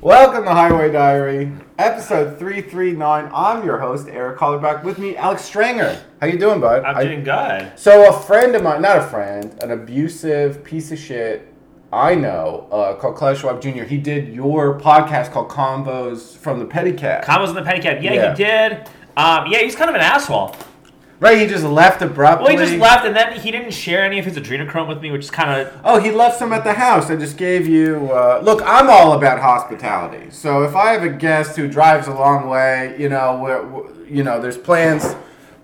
Welcome to Highway Diary, episode 339. I'm your host, Eric Hollerbach. With me, Alex Strenger. How you doing, bud? I'm I- doing good. So a friend of mine, not a friend, an abusive piece of shit I know, uh, called Klaus Schwab Jr. He did your podcast called Combos from the Petty Cat. Combos in the pedicab. Yeah, Yeah. he did. Um, yeah, he's kind of an asshole. Right, he just left abruptly. Well, he just left, and then he didn't share any of his adrenochrome with me, which is kind of Oh, he left some at the house. I just gave you. Uh, look, I'm all about hospitality. So if I have a guest who drives a long way, you know, we're, we you know, there's plans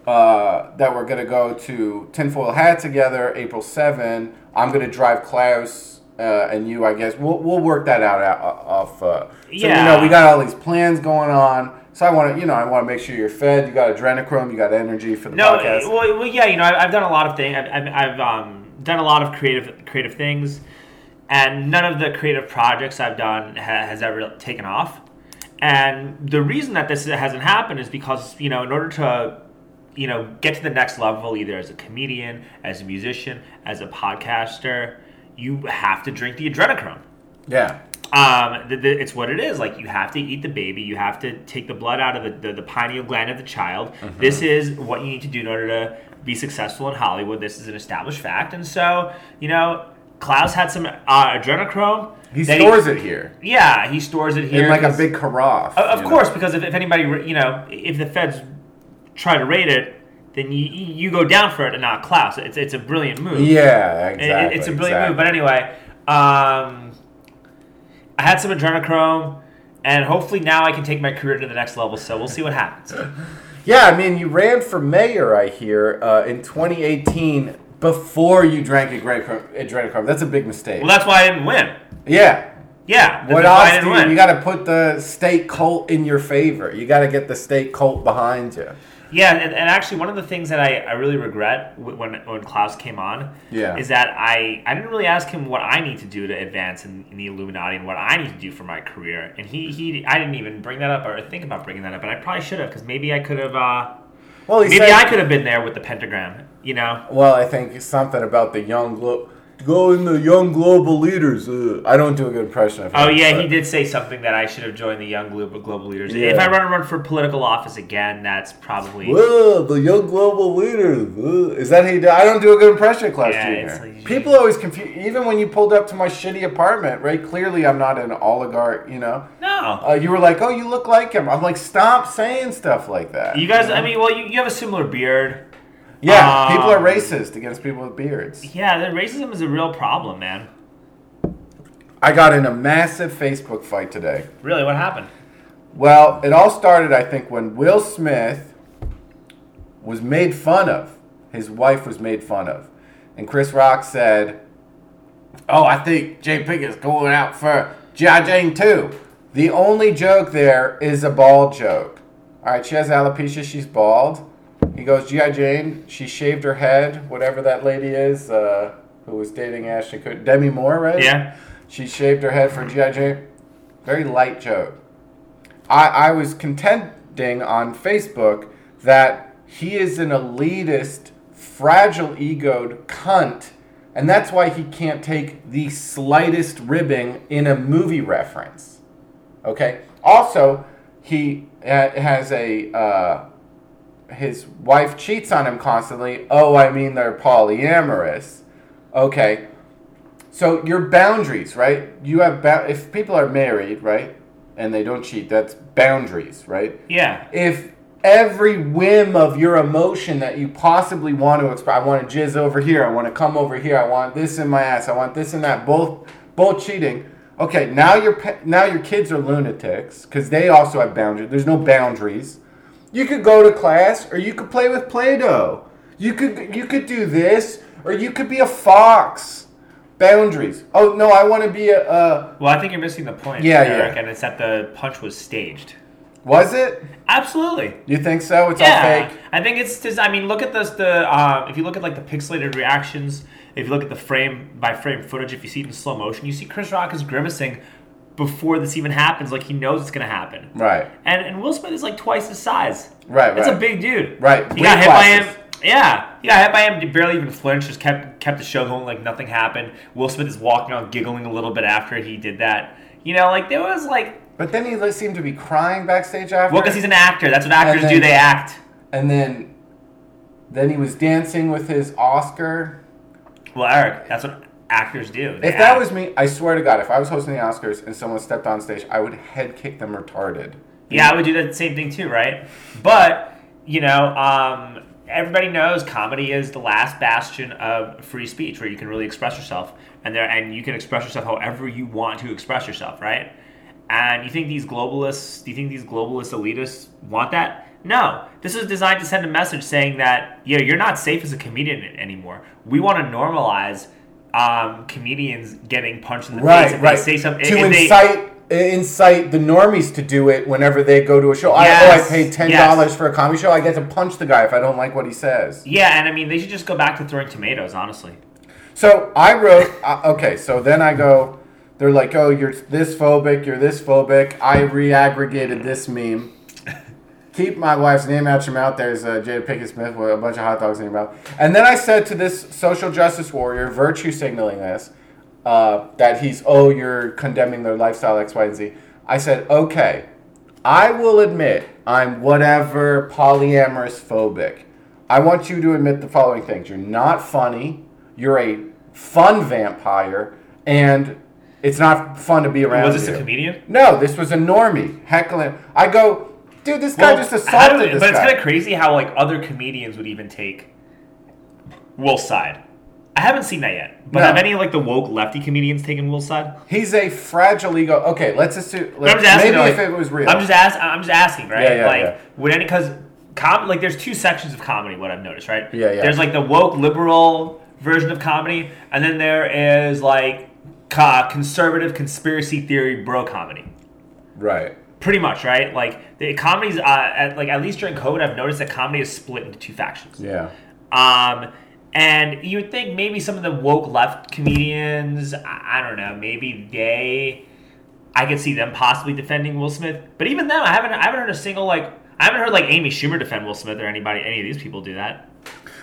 uh, that we're gonna go to Tinfoil Hat together, April 7. I'm gonna drive Klaus uh, and you. I guess we'll we'll work that out, off. Uh, so you know, we got all these plans going on. So I want to, you know, I want to make sure you're fed. You got adrenochrome. You got energy for the no. podcast. Well, well, yeah, you know, I've, I've done a lot of things. I've, I've, I've um, done a lot of creative creative things, and none of the creative projects I've done ha- has ever taken off. And the reason that this hasn't happened is because you know, in order to you know get to the next level, either as a comedian, as a musician, as a podcaster, you have to drink the adrenochrome. yeah. Um, the, the, it's what it is. Like you have to eat the baby. You have to take the blood out of the, the, the pineal gland of the child. Mm-hmm. This is what you need to do in order to be successful in Hollywood. This is an established fact. And so, you know, Klaus had some uh, adrenochrome. He stores it here Yeah, he stores it here. in like a big carafe. Of, of you know? course, because if, if anybody, you know, if the feds try to raid it, then you you go down for it and not Klaus. It's it's a brilliant move. Yeah, It- exactly. it's a brilliant exactly. move. But anyway, um, I had some adrenochrome, and hopefully now I can take my career to the next level. So we'll see what happens. yeah, I mean, you ran for mayor, I hear, uh, in 2018 before you drank adrenochrome. adrenochrome. That's a big mistake. Well, that's why I didn't win. yeah. Yeah, What else do you, you got to put the state cult in your favor. You got to get the state cult behind you. Yeah, and, and actually, one of the things that I, I really regret when when Klaus came on Yeah. is that I, I didn't really ask him what I need to do to advance in, in the Illuminati and what I need to do for my career. And he, he I didn't even bring that up or think about bringing that up, and I probably should have because maybe I could have uh, Well, maybe said, I could have been there with the pentagram. You know. Well, I think something about the young glo- go in the young global leaders. Uh, I don't do a good impression of him. Oh yeah, but- he did say something that I should have joined the young global global leaders. Yeah. If I run run for political office again, that's probably Whoa, the young global leaders. Uh, Is that he? you? I don't do a good impression Klaus Yeah, like- People always confuse. Even when you pulled up to my shitty apartment, right? Clearly, I'm not an oligarch. You know. no. Uh, you were like, "Oh, you look like him." I'm like, "Stop saying stuff like that." You guys, know? I mean, well, you, you have a similar beard. Yeah, people are um, racist against people with beards. Yeah, the racism is a real problem, man. I got in a massive Facebook fight today. Really, what happened? Well, it all started, I think, when Will Smith was made fun of. His wife was made fun of. And Chris Rock said, Oh, I think Jada Pinkett's going out for G.I. Jane too. The only joke there is a bald joke. All right, she has alopecia, she's bald. He goes, G.I. Jane, she shaved her head, whatever that lady is, uh, who was dating Ashton Kutcher. Demi Moore, right? Yeah. She shaved her head for G.I. Jane. Very light joke. I, I was contending on Facebook that he is an elitist, fragile egoed cunt, and that's why he can't take the slightest ribbing in a movie reference. Okay? Also, he uh, has a. Uh, his wife cheats on him constantly. Oh, I mean, they're polyamorous. Okay. So your boundaries, right? You have ba- if people are married, right, and they don't cheat, that's boundaries, right? Yeah. If every whim of your emotion that you possibly want to express, I want to jizz over here, I want to come over here, I want this in my ass, I want this and that, both both cheating. Okay, now your now your kids are lunatics because they also have boundaries. There's no boundaries. You could go to class, or you could play with Play-Doh. You could you could do this, or you could be a fox. Boundaries. Oh no, I want to be a. a Well, I think you're missing the point, Yeah, Eric, yeah. and it's that the punch was staged. was it? Absolutely. You think so? It's all fake. I think it's just. I mean, look at this. The uh, if you look at like the pixelated reactions, if you look at the frame by frame footage, if you see it in slow motion, you see Chris Rock is grimacing before this even happens, like he knows it's gonna happen. Right. And and Will Smith is like twice his size. Right, That's right. a big dude. Right, He got hit by him. Yeah, he got hit by him. He barely even flinched. Just kept kept the show going like nothing happened. Will Smith is walking on, giggling a little bit after he did that. You know, like there was like, But then he seemed to be crying backstage after. well, because he's an actor. That's what actors And do. They act. and then, then he was dancing with his Oscar. Well, Eric, that's what actors do. They If that act. was me, I swear to God, if I was hosting the Oscars and someone stepped on stage, I would head kick them retarded. Yeah, I would do that same thing too, right? But you know, um, everybody knows comedy is the last bastion of free speech, where you can really express yourself, and there and you can express yourself however you want to express yourself, right? And you think these globalists, do you think these globalist elitists want that? No, this is designed to send a message saying that yeah, you're not safe as a comedian anymore. We want to normalize um, comedians getting punched in the face Right, if right. they say something. to if they- incite incite the normies to do it whenever they go to a show. Yes, I, oh, I paid ten dollars yes. for a comedy show. I get to punch the guy if I don't like what he says. yeah, and I mean, they should just go back to throwing tomatoes, honestly. So I wrote. Uh, okay, so then I go. They're like, "Oh, you're this phobic. You're this phobic." I reaggregated this meme. Keep my wife's name out your mouth. There's uh, Jada Pinkett Smith with a bunch of hot dogs in your mouth. And then I said to this social justice warrior, virtue signaling this, uh, that he's, oh, you're condemning their lifestyle X, Y, and Z. I said, okay, I will admit I'm whatever polyamorous phobic. I want you to admit the following things. You're not funny. You're a fun vampire, and it's not fun to be around. Was this you. a comedian? No, this was a normie heckling. I go, dude, this guy just assaulted do- but it's kind of crazy how like other comedians would even take Will's side. I haven't seen that yet, but No. have any like the woke lefty comedians taken Will's side? He's a fragile ego. Okay, let's assume. Just asking. maybe though, if like, it was real. I'm just asking. I'm just asking, right? Yeah, yeah, like, yeah. would any because com like there's two sections of comedy. What I've noticed, right? Yeah, yeah. There's like the woke liberal version of comedy, and then there is like conservative conspiracy theory bro comedy. right. Pretty much, right? Like the comedies, uh, at, like at least during COVID, I've noticed that comedy is split into two factions. Yeah. Um, and you would think maybe some of the woke left comedians, I, I don't know, maybe they, I could see them possibly defending Will Smith. But even them, I haven't, I haven't heard a single like, I haven't heard like Amy Schumer defend Will Smith or anybody, any of these people do that.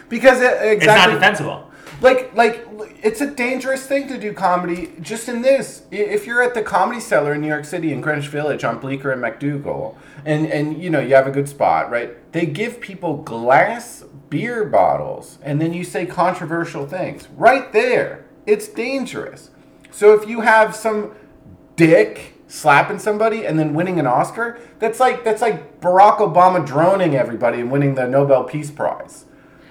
Because it, It's not exactly. defensible. Like, like, it's a dangerous thing to do comedy. Just in this, if you're at the Comedy Cellar in New York City in Greenwich Village on Bleecker and MacDougal, and and you know you have a good spot, right? They give people glass beer bottles, and then you say controversial things right there. It's dangerous. So if you have some dick slapping somebody and then winning an Oscar, that's like that's like Barack Obama droning everybody and winning the Nobel Peace Prize.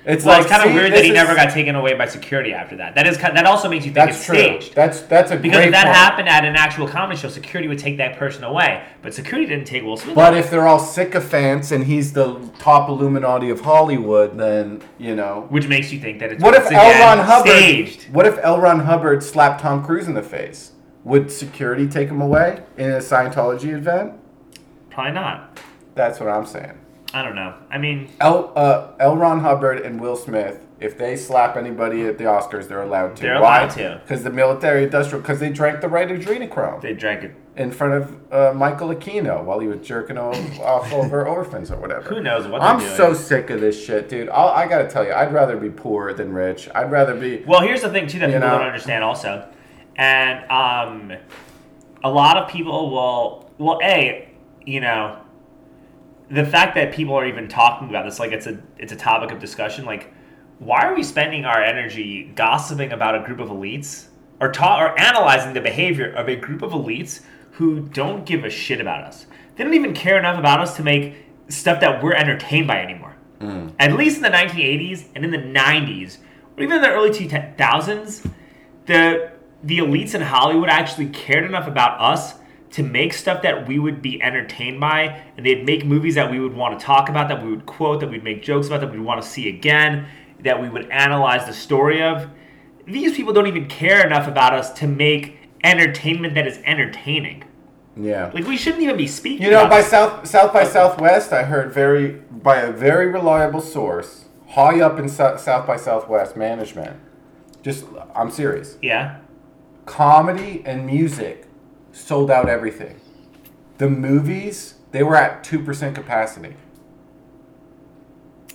It's Well, like it's kind of see, weird that he is- never got taken away by security after that. That is that also makes you think That's it's true. staged. That's that's a Because if that point. happened at an actual comedy show, security would take that person away. But security didn't take Will Smith. But away. if they're all sycophants and he's the top Illuminati of Hollywood, then you know. which makes you think that it's What if L. Ron Hubbard? staged. What if L. Ron Hubbard slapped Tom Cruise in the face? Would security take him away in a Scientology event? Probably not. That's what I'm saying. I don't know. I mean, L. Uh, L. Ron Hubbard and Will Smith, if they slap anybody at the Oscars, they're allowed to. They're Why? allowed to. Because the military industrial, because they drank the right adrenochrome they drank it. in front of uh, Michael Aquino while he was jerking off over orphans or whatever. Who knows what I'm so sick of this shit, dude. I'll, I gotta tell you, I'd rather be poor than rich. I'd rather be. Well, here's the thing too that You people know? don't understand also, and um, a lot of people will well, a, you know, the fact that people are even talking about this like it's a it's a topic of discussion. Like, why are we spending our energy gossiping about a group of elites or ta- or analyzing the behavior of a group of elites who don't give a shit about us? They don't even care enough about us to make stuff that we're entertained by anymore. Mm. At least in the 1980s and in the 90s, or even in the early 2000s, the the elites in Hollywood actually cared enough about us to make stuff that we would be entertained by, and they'd make movies that we would want to talk about, that we would quote, that we'd make jokes about, that we'd want to see again, that we would analyze the story of. These people don't even care enough about us to make entertainment that is entertaining. Yeah. Like we shouldn't even be speaking. You know, by this. South South by oh. Southwest, I heard very by a very reliable source, high up in Sou- South by Southwest management. Just, I'm serious. yeah. Comedy and music sold out everything. The movies, they were at two percent capacity.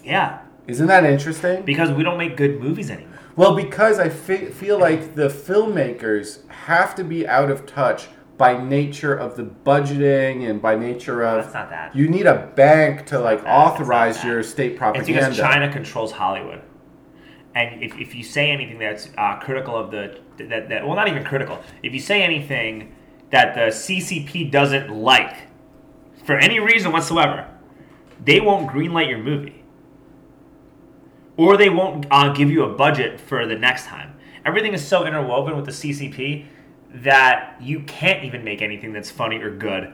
Yeah. Isn't that interesting? Because we don't make good movies anymore. Well, because I fe- feel like the filmmakers have to be out of touch by nature of the budgeting and by nature of That's not that. you need a bank to like that. Authorize your state It's propaganda. because China controls Hollywood, and if, if you say anything that's uh, critical of the that, that well, not even critical. If you say anything that the CCP doesn't like, for any reason whatsoever, they won't greenlight your movie, or they won't uh, give you a budget for the next time. Everything is so interwoven with the CCP that you can't even make anything that's funny or good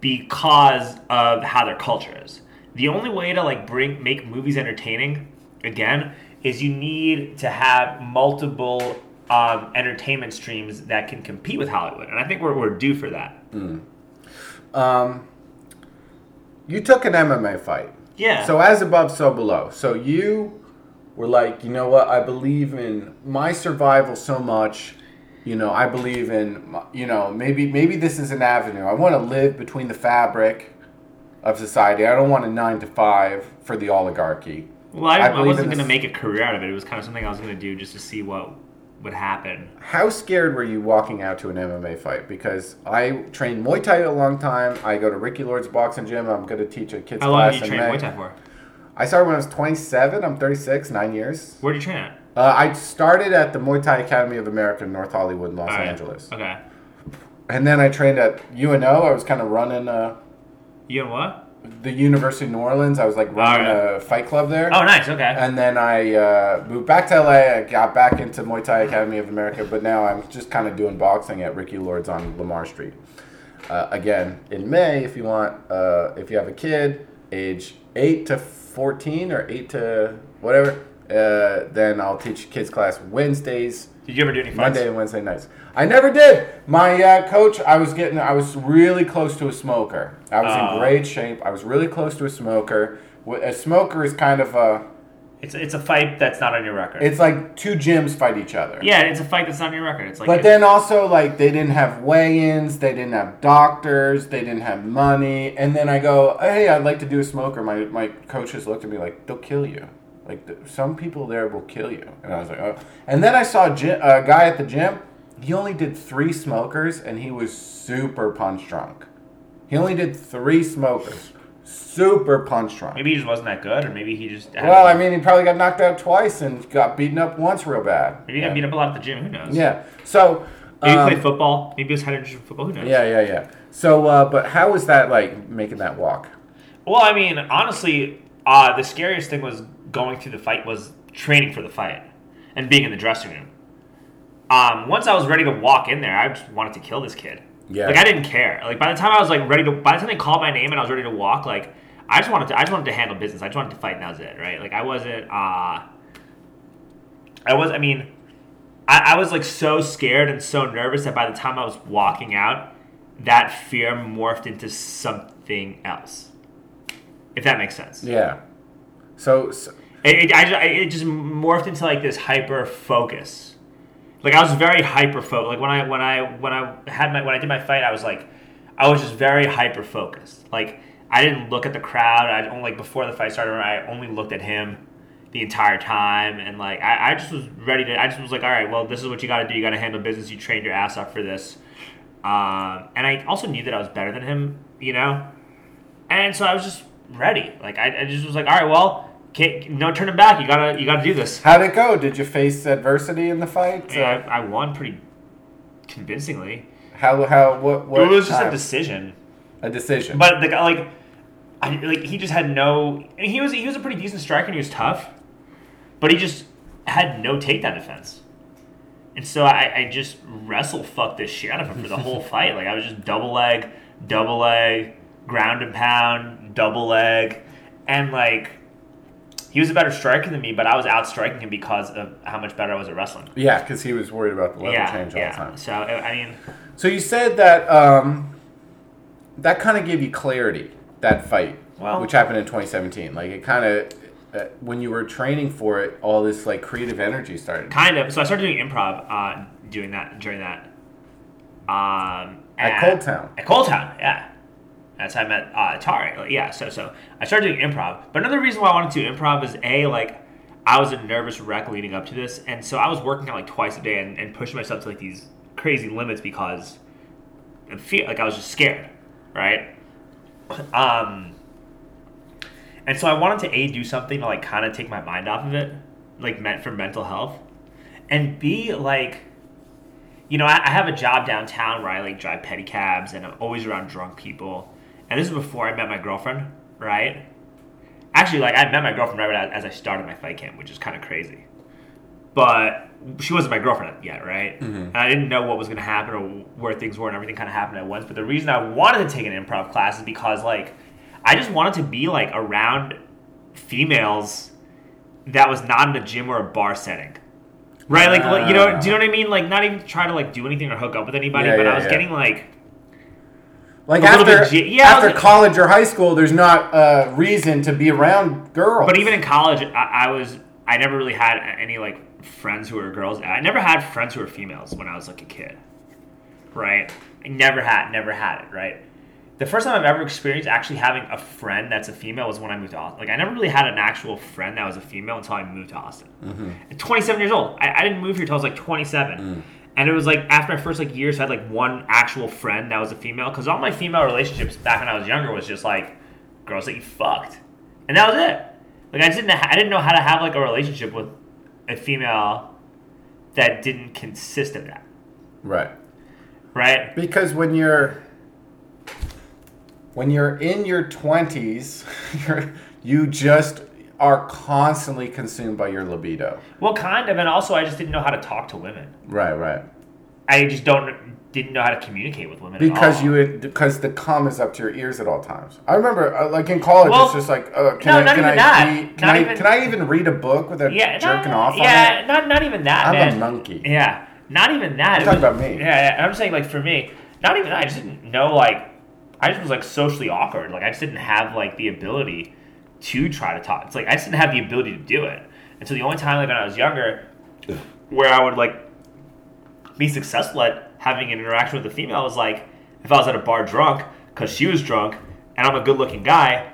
because of how their culture is. The only way to like bring make movies entertaining again is you need to have multiple um, entertainment streams that can compete with Hollywood, and I think we're, we're due for that. um, you took an MMA fight. Yeah. So as above, so below. So you were like, you know what? I believe in my survival so much. You know, I believe in, you know, maybe maybe this is an avenue. I want to live between the fabric of society. I don't want a nine to five for the oligarchy. well, I, I I, wasn't going to make a career out of it. It was kind of something I was going to do just to see what would happen. How scared were you walking out to an MMA fight? Because I trained Muay Thai a long time. I go to Ricky Lord's boxing gym. I'm going to teach a kids How long class did you in train Muay Thai for? I started when I was 27. I'm 36, nine years. Where did you train at? Uh, I started at the Muay Thai Academy of America in North Hollywood, Los right. Angeles. Okay. And then I trained at UNO. I was kind of running uh, You and what? The University of New Orleans. I was like running All right. a fight club there. Oh, nice. Okay. And then I uh, moved back to LA. I got back into Muay Thai Academy of America, but now I'm just kind of doing boxing at Ricky Lord's on Lamar Street. Uh, again, in May, if you want, uh, if you have a kid, age 8 to 14 or 8 to whatever, uh, then I'll teach kids class Wednesdays, Did you ever do any fights? Monday and Wednesday nights. I never did. My uh, coach, I was getting, I was really close to a smoker. I was Oh. in great shape. I was really close to a smoker. A smoker is kind of a, It's it's a fight that's not on your record. it's like two gyms fight each other. yeah, it's a fight that's not on your record. It's like But then also like they didn't have weigh-ins, they didn't have doctors, they didn't have money, and then I go, hey, I'd like to do a smoker. My my coaches looked at me like they'll kill you. Like th- some people there will kill you, and I was like, oh. And then I saw a, gy- a guy at the gym. He only did three smokers, and he was super punch drunk. He only did three smokers, super punch drunk. maybe he just wasn't that good, or maybe he just had- Well, I mean, he probably got knocked out twice and got beaten up once real bad. maybe he got beat up a lot at the gym. Who knows? Yeah. So. Maybe he um, played football. Maybe he was injured from football. Who knows? Yeah, yeah, yeah. So, uh, but how was that like making that walk? Well, I mean, honestly, uh, the scariest thing was going through the fight was training for the fight and being in the dressing room. Um, once I was ready to walk in there, I just wanted to kill this kid. Yeah. Like I didn't care. Like by the time I was like ready to, by the time they called my name and I was ready to walk, like I just wanted to, I just wanted to handle business. I just wanted to fight, and that was it, right? Like I wasn't. uh I was. I mean, I, I was like so scared and so nervous that by the time I was walking out, that fear morphed into something else. If that makes sense. Yeah. So, so It, I, it just morphed into like this hyper focus. Like I was very hyper focused. Like when I when I when I had my when I did my fight, I was like, I was just very hyper focused. Like I didn't look at the crowd. I only like before the fight started. I only looked at him the entire time, and like I, I just was ready to. I just was like, all right, well, this is what you got to do. You got to handle business. You trained your ass up for this. Um, and I also knew that I was better than him, you know. And so I was just ready. Like I, I just was like, all right, well, can't, no turning back. You gotta you gotta do this. how'd it go? Did you face adversity in the fight? And I, I won pretty convincingly. how how what what? it was just a decision. a decision. But the guy, like, I, like he just had no. He was he was a pretty decent striker and he was tough, but he just had no takedown defense. And so I, I just wrestle fucked this shit out of him for the whole fight. Like I was just double leg, double leg, ground and pound, double leg, and like he was a better striker than me, but I was outstriking him because of how much better I was at wrestling. yeah, because he was worried about the level yeah, change all yeah. the time. So I mean, So you said that um, that kind of gave you clarity that fight, Well- which happened in 2017. Like it kind of uh, when you were training for it, all this like creative energy started. Kind of. So I started doing improv, uh, doing that during that. Um, At and- ColdTowne. At ColdTowne, yeah. That's how I met uh, Atari. Yeah, so so I started doing improv. But another reason why I wanted to do improv is a like I was a nervous wreck leading up to this, and so I was working out like twice a day and, and pushing myself to like these crazy limits because I feel like I was just scared, right? Um, and so I wanted to a do something to like kind of take my mind off of it, like meant for mental health, and b like, you know, I have a job downtown where I like drive pedicabs and I'm always around drunk people, and this is before I met my girlfriend, right? Actually, like I met my girlfriend right as I started my fight camp, which is kind of crazy. But she wasn't my girlfriend yet, right? Mm-hmm. And I didn't know what was going to happen or where things were, and everything kind of happened at once. But the reason I wanted to take an improv class is because, like, I just wanted to be like around females that was not in a gym or a bar setting. Right, like like, you know, do you know what I mean? Like, not even trying to like do anything or hook up with anybody, Yeah, but yeah, I was yeah. getting like, Like after yeah, after was- college or high school, there's not a reason to be around girls. But even in college, I, I was I never really had any like friends who were girls. I never had friends who were females when I was like a kid, right? I never had, never had it, right? The first time I've ever experienced actually having a friend that's a female was when I moved to Austin. Like I never really had an actual friend that was a female until I moved to Austin. Mm-hmm. At 27 years old, I, I didn't move here until I was like 27. Mm. And it was like after my first like years, I had like one actual friend that was a female. Because all my female relationships back when I was younger was just like girls that you fucked, and that was it. Like I didn't ha- I didn't know how to have like a relationship with a female that didn't consist of that, right. right? Because when you're when you're in your twenties, you're you just are constantly consumed by your libido. Well, kind of, and also I just didn't know how to talk to women. Right, right. I just don't didn't know how to communicate with women at Because you would, because the cum is up to your ears at all times. I remember, uh, like in college, Well, it's just like, uh, can no, I, not can even I, that. be- can Not I, even- can I even read a book without yeah, jerking not, off yeah, not not even that, I'm man. a monkey. Yeah, not even that. You're talking was- about me. Yeah, yeah. I'm saying like for me, not even that. I just didn't know like I just was like socially awkward. Like I just didn't have like the ability to try to talk. It's like I just didn't have the ability to do it. And so the only time like when I was younger, where I would like be successful at having an interaction with a female was like if I was at a bar drunk because she was drunk and I'm a good looking guy,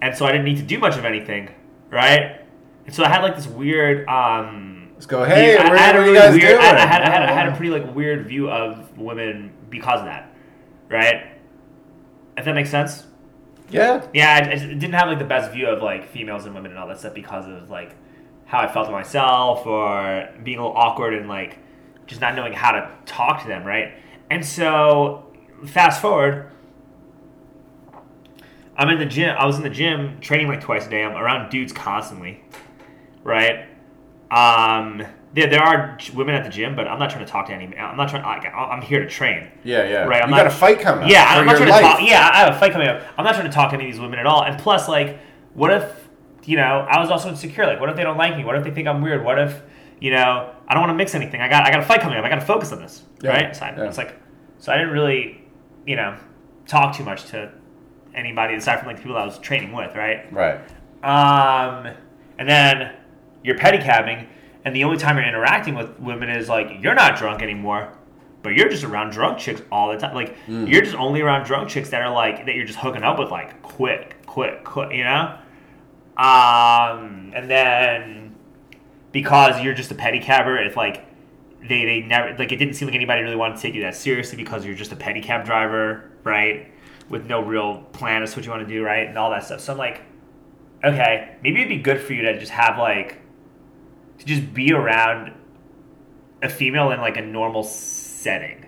and so I didn't need to do much of anything, right? And so I had like this weird um Let's go, hey, I, I had a really weird? I, I had, I, had, I had a pretty like weird view of women because of that, right? If that makes sense. Yeah. Yeah, I, I didn't have like the best view of like females and women and all that stuff because of like how I felt of myself or being a little awkward and like just not knowing how to talk to them, right? And so fast forward, I'm in the gym. I was in the gym training like twice a day. I'm around dudes constantly, right? Um, there, there are women at the gym, but I'm not trying to talk to any. I'm not trying. Like, I'm here to train. Yeah, yeah. Right, I'm you not- got a fight coming up. Yeah, I'm not trying to talk. Yeah, I have a fight coming up. I'm not trying to talk to any of these women at all. And plus, like, what if, you know, I was also insecure. Like, what if they don't like me? What if they think I'm weird? What if, you know, I don't want to mix anything? I got, I got a fight coming up. I got to focus on this, Yeah, right? So I, yeah. it's like, so I didn't really, you know, talk too much to anybody aside from like the people I was training with, right? Right. Um, and then you're pedicabbing, and the only time you're interacting with women is like you're not drunk anymore, but you're just around drunk chicks all the time. Like you're just only around drunk chicks that are like that you're just hooking up with like quick, quick, quick, you know. Um, and then because you're just a pedicabber, if like they they never like it didn't seem like anybody really wanted to take you that seriously because you're just a pedicab driver, right? With no real plan as to what you want to do, right? And all that stuff. So I'm like, okay, maybe it'd be good for you to just have like to just be around a female in like a normal setting,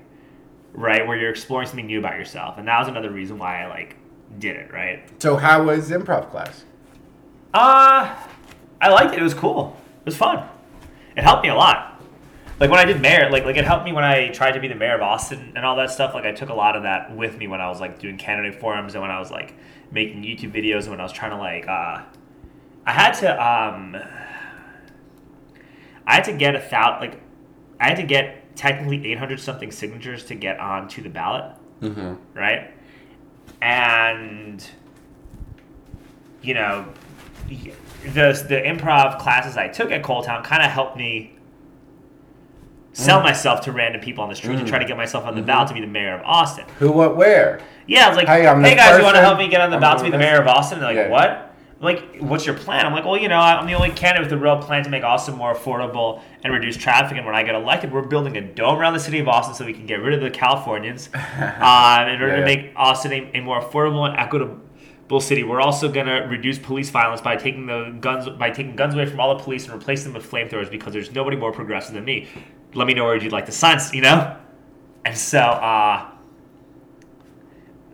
right? Where you're exploring something new about yourself. And that was another reason why I like did it, right? So how was improv class? Uh I liked it. It was cool. It was fun. It helped me a lot. Like when I did mayor, like like it helped me when I tried to be the mayor of Austin and all that stuff. Like I took a lot of that with me when I was like doing candidate forums and when I was like making YouTube videos and when I was trying to like uh I had to um I had to get a thousand like I had to get technically 800 something signatures to get on to the ballot Mm-hmm. right? And you know, the the improv classes I took at ColdTowne kind of helped me sell Mm. myself to random people on the street to Mm. try to get myself on the Mhm. ballot to be the mayor of Austin. Who, what, where? Yeah, I was like, Hey, hey, guys, you want to help me get on the I'm ballot to be the mayor of Austin? And they're like, Yeah. what? Like, what's your plan? I'm like, well, you know, I'm the only candidate with a real plan to make Austin more affordable and reduce traffic. And when I get elected, we're building a dome around the city of Austin so we can get rid of the Californians um, in order Yeah, to make Austin a, a more affordable and equitable city. We're also going to reduce police violence by taking the guns by taking guns away from all the police and replace them with flamethrowers because there's nobody more progressive than me. Let me know where you'd like the signs, you know. And so uh,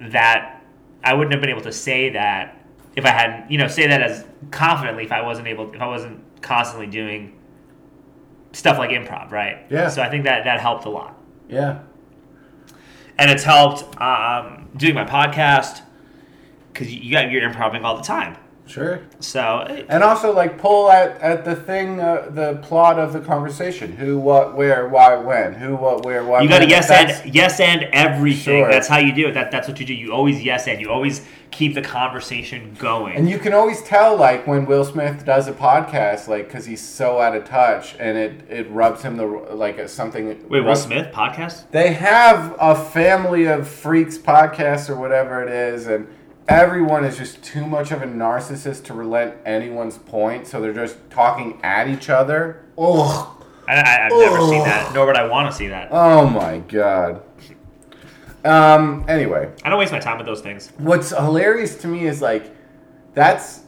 that I wouldn't have been able to say that if I hadn't, you know, say that as confidently if I wasn't able, if I wasn't constantly doing stuff like improv, right? Yeah. So I think that that helped a lot, Yeah. and it's helped um, doing my podcast because you got you're improving all the time. Sure. So it- And also, like, pull at, at the thing, uh, the plot of the conversation. Who, what, where, why, when. Who, what, where, why, you got to yes and yes and everything. Sure. That's how you do it. That that's what you do. You always yes and. You always keep the conversation going. And you can always tell, like, when Will Smith does a podcast, like, because he's so out of touch and it, it rubs him the, like, something. Wait, Will Smith podcast? They have a family of freaks podcast or whatever it is, and everyone is just too much of a narcissist to relent anyone's point, so they're just talking at each other. Ugh. I, I, I've never seen that, nor would I want to see that. Oh my god. Um, anyway, I don't waste my time with those things. what's hilarious to me is like, that's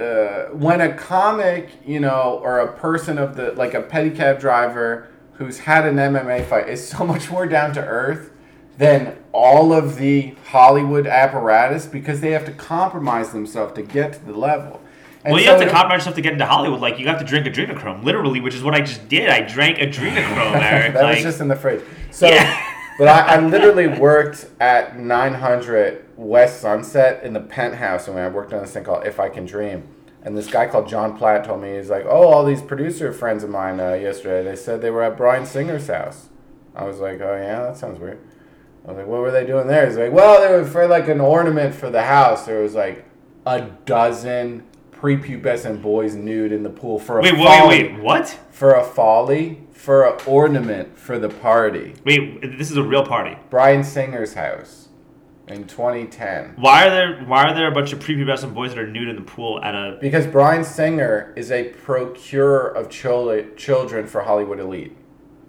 uh, when a comic, you know, or a person of the, like a pedicab driver who's had an MMA fight is so much more down to earth than all of the Hollywood apparatus because they have to compromise themselves to get to the level. And well, you so have to compromise yourself to get into Hollywood. Like, you have to drink adrenochrome, literally, which is what I just did. I drank adrenochrome, Eric. that like, was just in the fridge. So, Yeah. but I, I literally worked at 900 West Sunset in the penthouse, and when I worked on this thing called If I Can Dream. And this guy called John Platt told me he's like, oh, all these producer friends of mine uh, yesterday. They said they were at Bryan Singer's house. I was like, oh yeah, that sounds weird. I was like, what were they doing there? He's like, well, they were for like an ornament for the house. There was like a dozen prepubescent boys nude in the pool for a wait, wait, folly wait, wait, what? for a folly for an ornament for the party. Wait, this is a real party. Bryan Singer's house in 2010. Why are there Why are there a bunch of prepubescent boys that are nude in the pool at a? Because Bryan Singer is a procurer of chil- children for Hollywood Elite.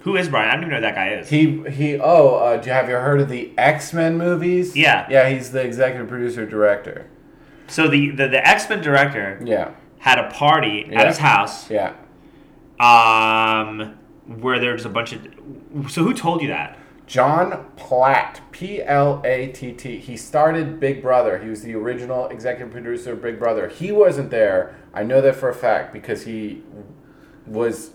Who is Bryan? I don't even know who that guy is. He he. Oh, uh, do you have you heard of the X Men movies? Yeah. Yeah, he's the executive producer director. So the the, the X Men director Yeah, had a party Yeah. at his house, yeah. um, where there's a bunch of. So who told you that? John Platt, P L A T T. He started Big Brother. He was the original executive producer of Big Brother. He wasn't there. I know that for a fact because he was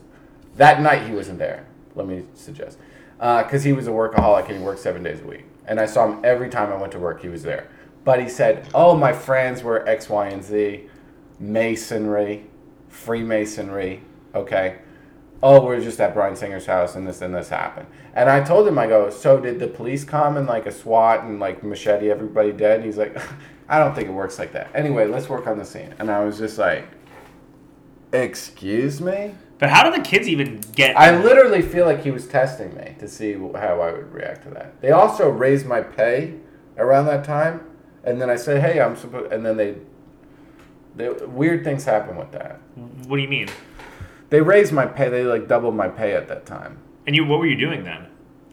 that night. He wasn't there. Let me suggest uh, because he was a workaholic and he worked seven days a week. And I saw him every time I went to work. He was there. But he said, "Oh, my friends were X, Y, and Z, Masonry, Freemasonry. Okay." oh, we're just at Bryan Singer's house and this and this happened. And I told him, I go, so did the police come and like a SWAT and like machete everybody dead? And he's like, I don't think it works like that. Anyway, let's work on the scene. And I was just like, excuse me? But how do the kids even get? I literally feel like he was testing me to see how I would react to that. They also raised my pay around that time. And then I said, hey, I'm supposed, and then they, they, weird things happen with that. what do you mean? They raised my pay. They like doubled my pay at that time. And you, what were you doing then?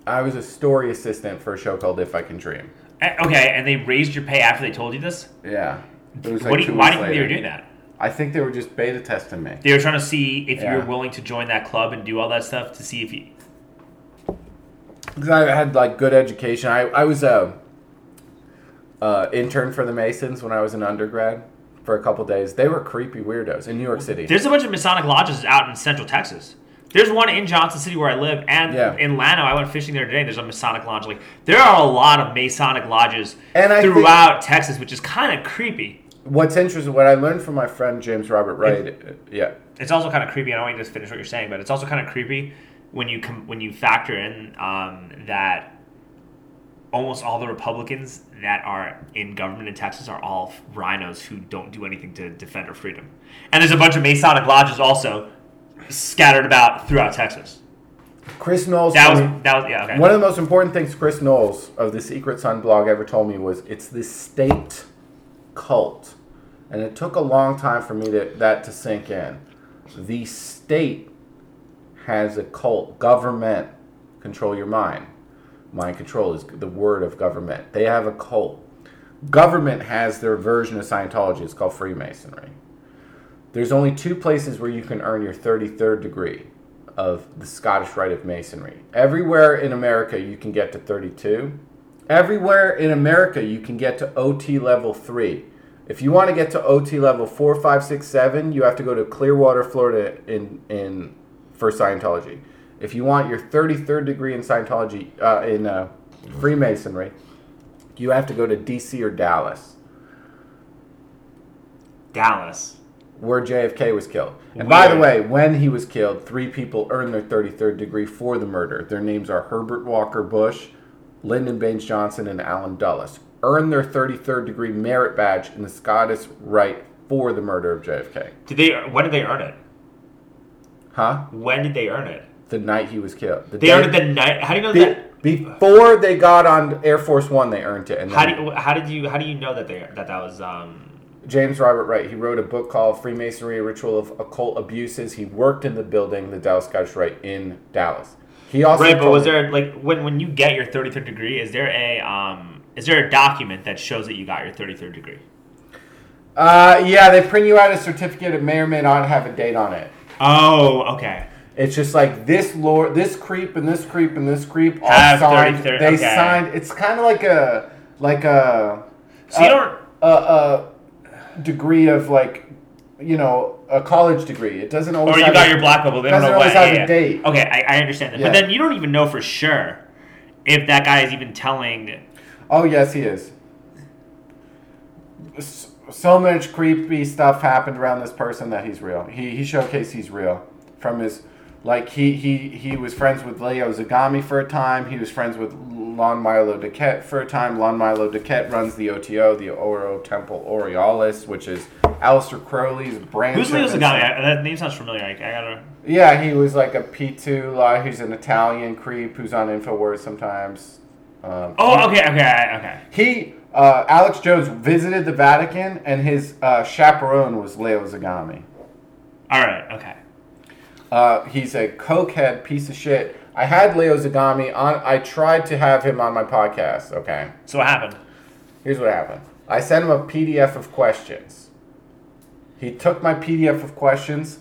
I was a story assistant for a show called If I Can Dream. Eh, Okay, and they raised your pay after they told you this. Yeah. It was like what do you, why do you think they were doing that? I think they were just beta testing me. They were trying to see if you were willing to join that club and do all that stuff to see if you. Because I had like good education. I, I was a uh, intern for the Masons when I was an undergrad for a couple days. They were creepy weirdos in New York City. There's a bunch of Masonic lodges out in Central Texas. There's one in Johnson City where I live, and Yeah. in Llano. I went fishing there today. There's a Masonic lodge. Like there are a lot of Masonic lodges And I think- throughout Texas, which is kind of creepy. What's interesting, what I learned from my friend James Robert Wright, uh, yeah, It's also kind of creepy. I don't want you to just finish what you're saying, but it's also kind of creepy when you com- when you factor in um, that almost all the Republicans that are in government in Texas are all RINOs who don't do anything to defend our freedom. And there's a bunch of Masonic lodges also scattered about throughout Texas. Chris Knowles. That was me- that was yeah okay. One of the most important things Chris Knowles of the Secret Sun blog ever told me was it's this state cult and it took a long time for me to that to sink in. The state has a cult. Government control your mind. Mind control is the word of government. They have a cult. Government has their version of Scientology. It's called Freemasonry. There's only two places where you can earn your 33rd degree of the Scottish Rite of Masonry. Everywhere in America, you can get to 32. Everywhere in America, you can get to OT level 3. If you want to get to OT level 4, 5, 6, 7, you have to go to Clearwater, Florida in, in, for Scientology. If you want your 33rd degree in Scientology, uh, in uh, Freemasonry, you have to go to DC or Dallas, Dallas. where JFK was killed. And by the way, when he was killed, three people earned their 33rd degree for the murder. Their names are Herbert Walker Bush, Lyndon Baines Johnson, and Allen Dulles. Earned their 33rd degree merit badge in the Scottish Rite for the murder of JFK. Did they? When did they earn it? Huh? When did they earn it? The night he was killed. The They day- earned it the night. How do you know be- that? before they got on Air Force One, they earned it. And How do you, how did you how do you know that they that that was um James Robert Wright, he wrote a book called Freemasonry, a Ritual of Occult Abuses. He worked in the building, the Dallas Scottish Rite in Dallas. He also right? But was me- there like when when you get your thirty third degree? Is there a um is there a document that shows that you got your thirty third degree? Uh, yeah, they print you out a certificate. It may or may not have a date on it. Oh, okay. It's just like this lord, this creep, and this creep, and this creep all Have signed. 33 they okay. signed. It's kind of like a like a So you don't. a, a degree of like you know a college degree. It doesn't always. Or you got a- your black bubble. They don't know what. always have a yeah, date. Okay, I, I understand that. Yeah. But then you don't even know for sure if that guy is even telling. Oh yes, he is. So much creepy stuff happened around this person that he's real. He he showcased he's real from his like he he he was friends with Leo Zagami for a time. He was friends with Lon Milo DuQuette for a time. Lon Milo DuQuette runs the OTO, the Ordo Templi Orientis, which is Aleister Crowley's branch. Who's Leo Zagami? I- That name sounds familiar. I, I gotta. Yeah, he was like a P2. Uh, he's an Italian creep who's on Infowars sometimes. Um, Oh, okay, okay, okay. He, uh, Alex Jones, visited the Vatican, and his uh, chaperone was Leo Zagami. All right, okay. Uh, he's a cokehead piece of shit. I had Leo Zagami on. I tried to have him on my podcast. Okay, So what happened? here's what happened. I sent him a PDF of questions. He took my PDF of questions,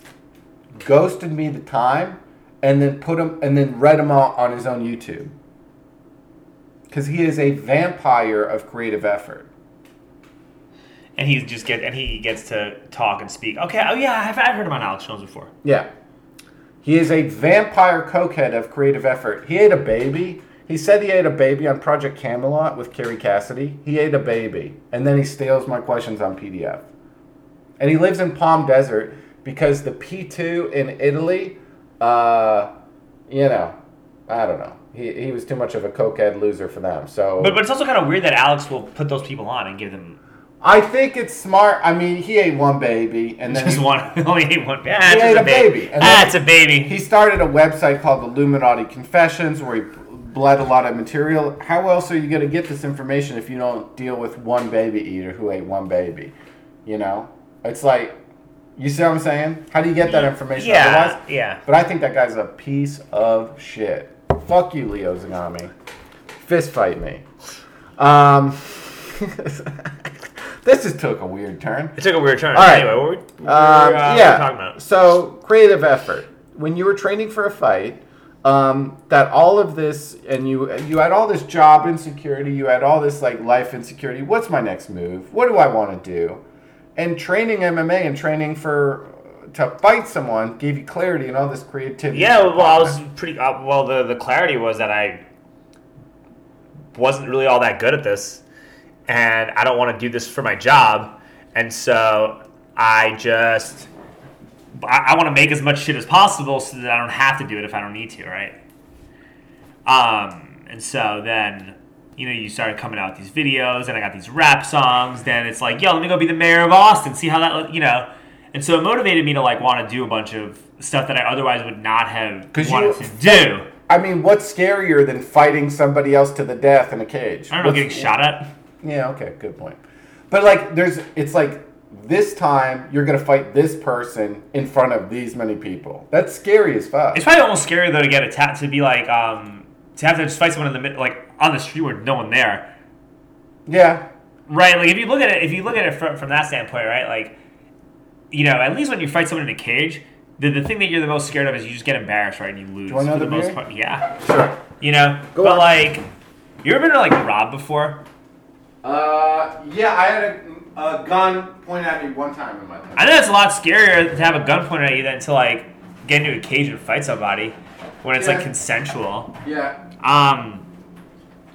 ghosted me the time, and then put them and then read them out on his own YouTube. Because he is a vampire of creative effort. And he just get and he gets to talk and speak. Okay, oh yeah, I've, I've heard him on Alex Jones before. Yeah. He is a vampire cokehead of creative effort. He ate a baby. He said he ate a baby on Project Camelot with Kerry Cassidy. He ate a baby. And then he steals my questions on PDF. And he lives in Palm Desert because the P2 in Italy, uh, you know, I don't know. He, he was too much of a cokehead loser for them. So But but it's also kind of weird that Alex will put those people on and give them I think it's smart. I mean, he ate one baby and then just he- one. Only ate one. Yeah, He ate a baby, and Ah, a baby. He started a website called Illuminati Confessions where he bled a lot of material. How else are you going to get this information if you don't deal with one baby eater who ate one baby? You know? It's like, you see what I'm saying? How do you get that information yeah, otherwise? yeah. But I think that guy's a piece of shit. Fuck you, Leo Zagami. Fist fight me. Um, this just took a weird turn. It took a weird turn. All right. Anyway, what were we, were, Um, uh, what were we yeah. talking about? So creative effort. When you were training for a fight, um, that all of this, and you you had all this job insecurity, you had all this like life insecurity. What's my next move? What do I want to do? And training MMA and training for to fight someone gave you clarity and all this creativity. Yeah, well, I was pretty. Uh, well, the the clarity was that I wasn't really all that good at this, and I don't want to do this for my job, and so I just I, I want to make as much shit as possible so that I don't have to do it if I don't need to, right? Um, and so then. You know, you started coming out with these videos, and I got these rap songs. Then it's like, yo, let me go be the mayor of Austin. See how that, you know. And so it motivated me to like want to do a bunch of stuff that I otherwise would not have wanted to do. I mean, what's scarier than fighting somebody else to the death in a cage? I don't know, What's- getting shot at. Yeah, okay, good point. But like, there's, it's like this time you're gonna fight this person in front of these many people. That's scary as fuck. It's probably almost scary though to get attacked to be like um to have to just fight someone in the mid like on the street with no one there. yeah, Right, like if you look at it, if you look at it from, from that standpoint, right, like, you know, at least when you fight someone in a cage, the, the thing that you're the most scared of is you just get embarrassed, right, and you lose. you want for the another most part. Yeah, sure. you know, Go but on. like, you ever been like robbed before? Uh, yeah, I had a, a gun pointed at me one time in my life. I think it's a lot scarier to have a gun pointed at you than to like get into a cage and fight somebody when it's like consensual. Yeah. Um,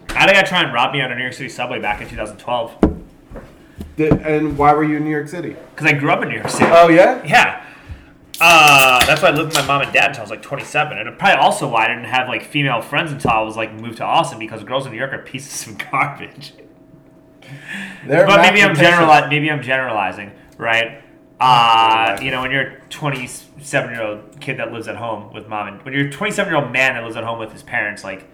I had a guy try and rob me on a New York City subway back in 2012 Did, and why were you in New York City? because I grew up in New York City. Oh yeah. Yeah. Uh, that's why I lived with my mom and dad until I was like 27. And probably also why I didn't have like female friends until I was like moved to Austin because girls in New York are pieces of garbage. They're but maybe I'm generali- maybe I'm generalizing, right? Uh, you know, when you're a 27 year old kid that lives at home with mom, and when you're a 27 year old man that lives at home with his parents, like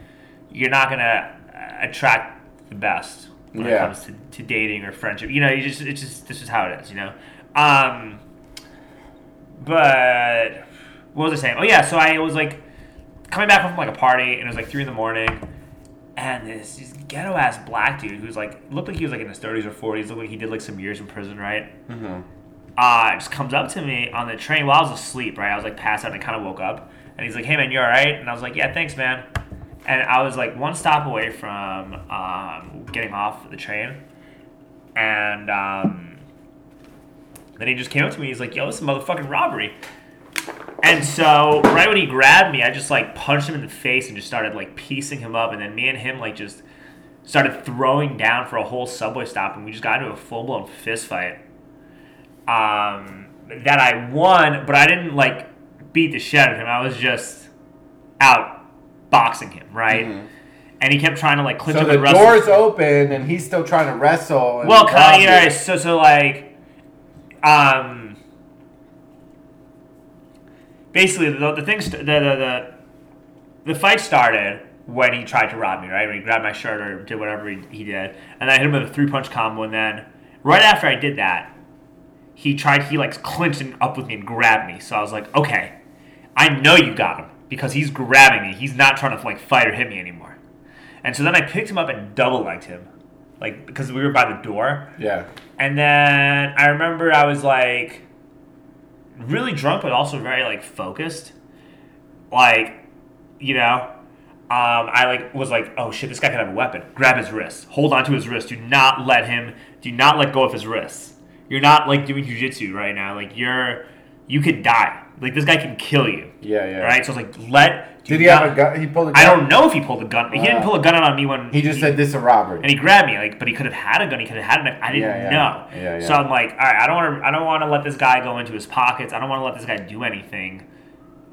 you're not gonna attract the best when it comes to, to dating or friendship. You know, you just it's just this is how it is. You know. Um, but what was I saying? Oh yeah, so I was like coming back from like a party, and it was like three in the morning, and this, this ghetto ass black dude who's like looked like he was like in his thirties or forties, looked like he did like some years in prison, right? Mm-hmm. Uh, just comes up to me on the train while I was asleep, right? I was like passed out and I kind of woke up, and he's like, "Hey man, you all right?" And I was like, "Yeah, thanks, man." And I was like one stop away from um, getting off the train, and um, then he just came up to me. He's like, "Yo, this is a motherfucking robbery." And so right when he grabbed me, I just like punched him in the face and just started like piecing him up. And then me and him like just started throwing down for a whole subway stop, and we just got into a full blown fist fight. Um, that I won, but I didn't like beat the shit out of him. I was just out boxing him, right? And he kept trying to like clinch So up the and wrestle. door's open and he's still trying to wrestle. And Well, rob kind of, yeah. you. So, so like, um, basically the, the thing, st- the, the the the fight started when he tried to rob me, right? When he grabbed my shirt or did whatever he, he did, and I hit him with a three punch combo, and then right after I did that, he tried he like clinched up with me and grabbed me. So I was like, okay, I know you got him because he's grabbing me. He's not trying to like fight or hit me anymore. And so then I picked him up and double legged him, like because we were by the door. Yeah. And then I remember I was like really drunk, but also very like focused. Like, you know, um, I like was like, oh shit, this guy could have a weapon. Grab his wrist. Hold on to his wrist. Do not let him. Do not let go of his wrists. You're not like doing jujitsu right now. Like you're, you could die. Like this guy can kill you. Yeah, yeah. Right. So I was like, let. Did he not- have a gun? He pulled a gun. I don't know if he pulled a gun. He didn't Ah. pull a gun out on me when He just said this is a robbery. and he grabbed me like but he could have had a gun he could have had a knife i didn't Yeah, yeah. know Yeah, yeah. so i'm like all right i don't want to i don't want to let this guy go into his pockets i don't want to let this guy do anything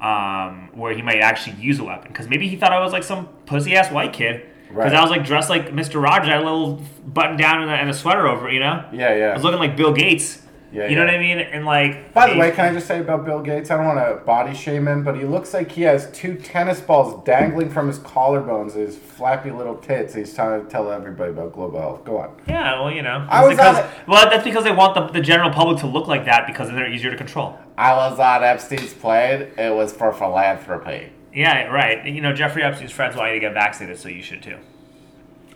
um, where he might actually use a weapon because maybe he thought i was like some pussy ass white kid because Right. i was like dressed like mr rogers i had a little button down and a, and a sweater over it you know yeah, yeah. i was looking like bill gates Yeah, you know yeah. what i mean and like By the way, can I just say about Bill Gates? I don't want to body shame him, but he looks like he has two tennis balls dangling from his collarbones, his flappy little tits. He's trying to tell everybody about global health. Go on. yeah well you know I was because, well that's because they want the, the general public to look like that because then they're easier to control I was on Epstein's plane. It was for philanthropy. Yeah, right. You know, Jeffrey Epstein's friends want you to get vaccinated, so you should too.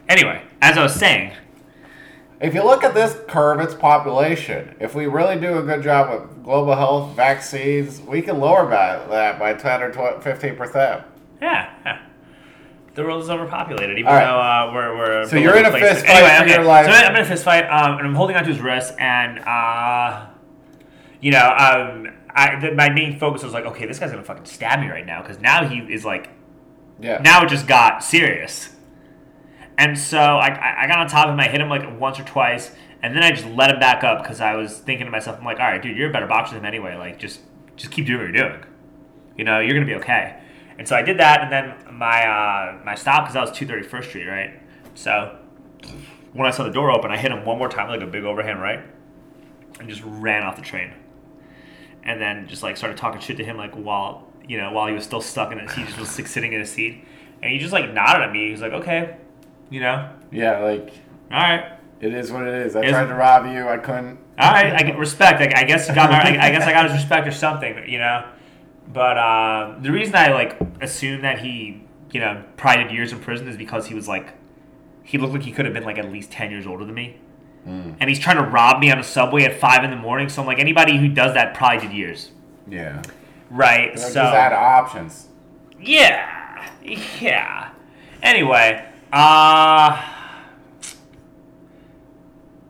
Anyway, as I was saying, If you look at this curve, it's population. If we really do a good job with global health, vaccines, we can lower that by 10 or 12, 15%. yeah, yeah. The world is overpopulated, even right. though uh, we're, we're So you're in a fist fight anyway, for okay. your life. So I'm in a fist fight, um, and I'm holding onto his wrist, and uh, you know, um, I, the, my main focus was like, okay, this guy's gonna fucking stab me right now, because now he is like Yeah. now it just got serious. And so I, I- I got on top of him. I hit him like once or twice, and then I just let him back up because I was thinking to myself, I'm like, all right, dude, you're a better boxer than him anyway. Like, just just keep doing what you're doing. You know, you're gonna be okay. And so I did that, and then my uh, my stop because that was 231st Street, right? So when I saw the door open, I hit him one more time, like a big overhand right, and just ran off the train. And then just like started talking shit to him, like while you know while he was still stuck in it, he just was like, sitting in his seat, and he just like nodded at me. He was like, "Okay, you know, Yeah, like, all right." It is what it is. I tried to rob you. I couldn't. All right, I get respect. I, I guess got my, I, I guess I got his respect or something, you know. But um, the reason I like assume that he, you know, probably did years in prison is because he was like, he looked like he could have been like at least ten years older than me, and he's trying to rob me on a subway at five in the morning. So I'm like, anybody who does that probably did years, Yeah. right? So. Just so add options. yeah, yeah. Anyway, uh,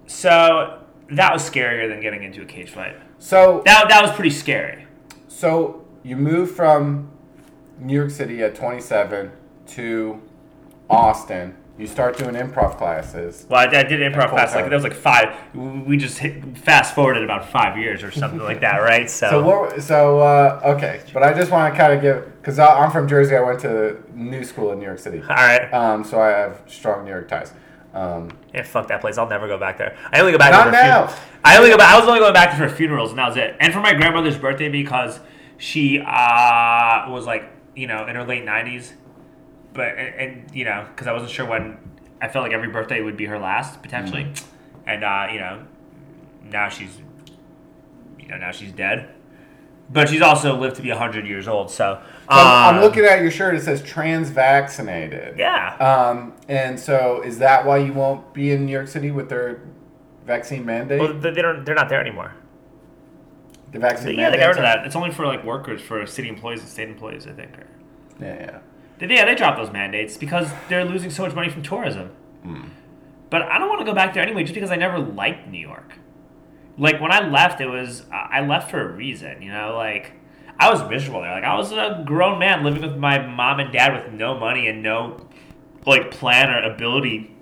so that was scarier than getting into a cage fight. So That that was pretty scary. So you moved from New York City at 27 to Austin. You start doing improv classes. Well, I, I did improv class like that was like five. We just hit, fast forwarded about five years or something like that, right? So, So what? So uh, okay, but I just want to kind of give because I'm from Jersey. I went to new school in New York City, all right, um, so I have strong New York ties. Um, yeah, fuck that place. I'll never go back there. I only go back Not there now. fun- I only go back. I was only going back for funerals, and that was it. And for my grandmother's birthday because she uh, was like you know in her late nineties, but and, and you know because I wasn't sure when. I felt like every birthday would be her last potentially, and uh, you know now she's you know now she's dead. But she's also lived to be hundred years old, so I'm, I'm um, looking at your shirt. It says trans vaccinated. Yeah, Um, and so is that why you won't be in New York City with their vaccine mandate? well, they don't. They're not there anymore. the vaccine mandate. Yeah, they got rid of that. It's only for like workers, for city employees and state employees, I think. Or, Yeah, yeah. Yeah, they dropped those mandates because they're losing so much money from tourism. Hmm. But I don't want to go back there anyway, just because I never liked New York. Like when I left, it was I I left for a reason, you know. Like I was miserable there. Like I was a grown man living with my mom and dad with no money and no like plan or ability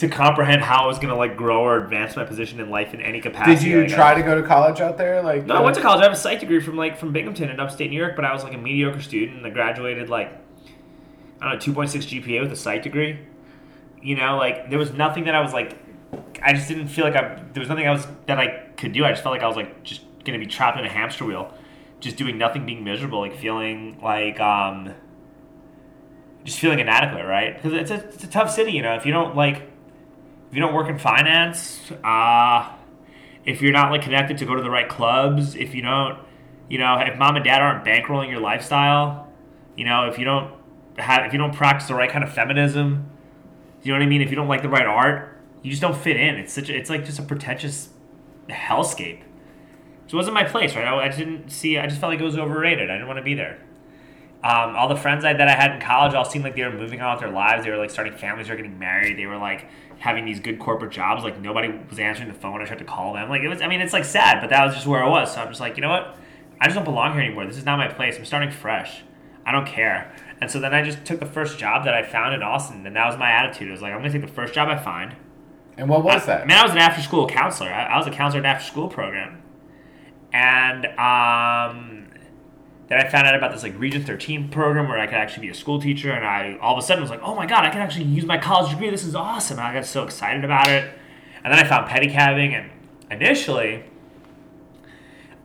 to comprehend how I was gonna like grow or advance my position in life in any capacity. Did you try to go to college out there? Like no, I went to college. I have a psych degree from like from Binghamton in upstate New York, but I was like a mediocre student. I graduated like I don't know, two point six GPA with a psych degree. You know, like there was nothing that I was like. I just didn't feel like I. There was nothing I was that I could do. I just felt like I was like just gonna be trapped in a hamster wheel, just doing nothing, being miserable, like feeling like um. Just feeling inadequate, right? Because it's a, it's a tough city, you know. If you don't like, if you don't work in finance, uh, if you're not like connected to go to the right clubs, if you don't, you know, if mom and dad aren't bankrolling your lifestyle, you know, if you don't have, if you don't practice the right kind of feminism, you know what I mean? If you don't like the right art, you just don't fit in. It's such, a, it's like just a pretentious hellscape. So it wasn't my place, right? I, I didn't see. I just felt like it was overrated. I didn't want to be there. Um, all the friends I, that I had in college all seemed like they were moving on with their lives. They were like starting families, they were getting married. They were like having these good corporate jobs. Like nobody was answering the phone I tried to call them. Like it was. I mean, it's like sad, but that was just where I was. So I'm just like, you know what? I just don't belong here anymore. This is not my place. I'm starting fresh. I don't care. And so then I just took the first job that I found in Austin, and that was my attitude. It was like, I'm gonna take the first job I find. And what was I, that? Man, I was an after school counselor. I, I was a counselor at an after school program. And um, then I found out about this like Region 13 program where I could actually be a school teacher. And I all of a sudden was like, oh my God, I can actually use my college degree. This is awesome. And I got so excited about it. And then I found pedicabbing. And initially,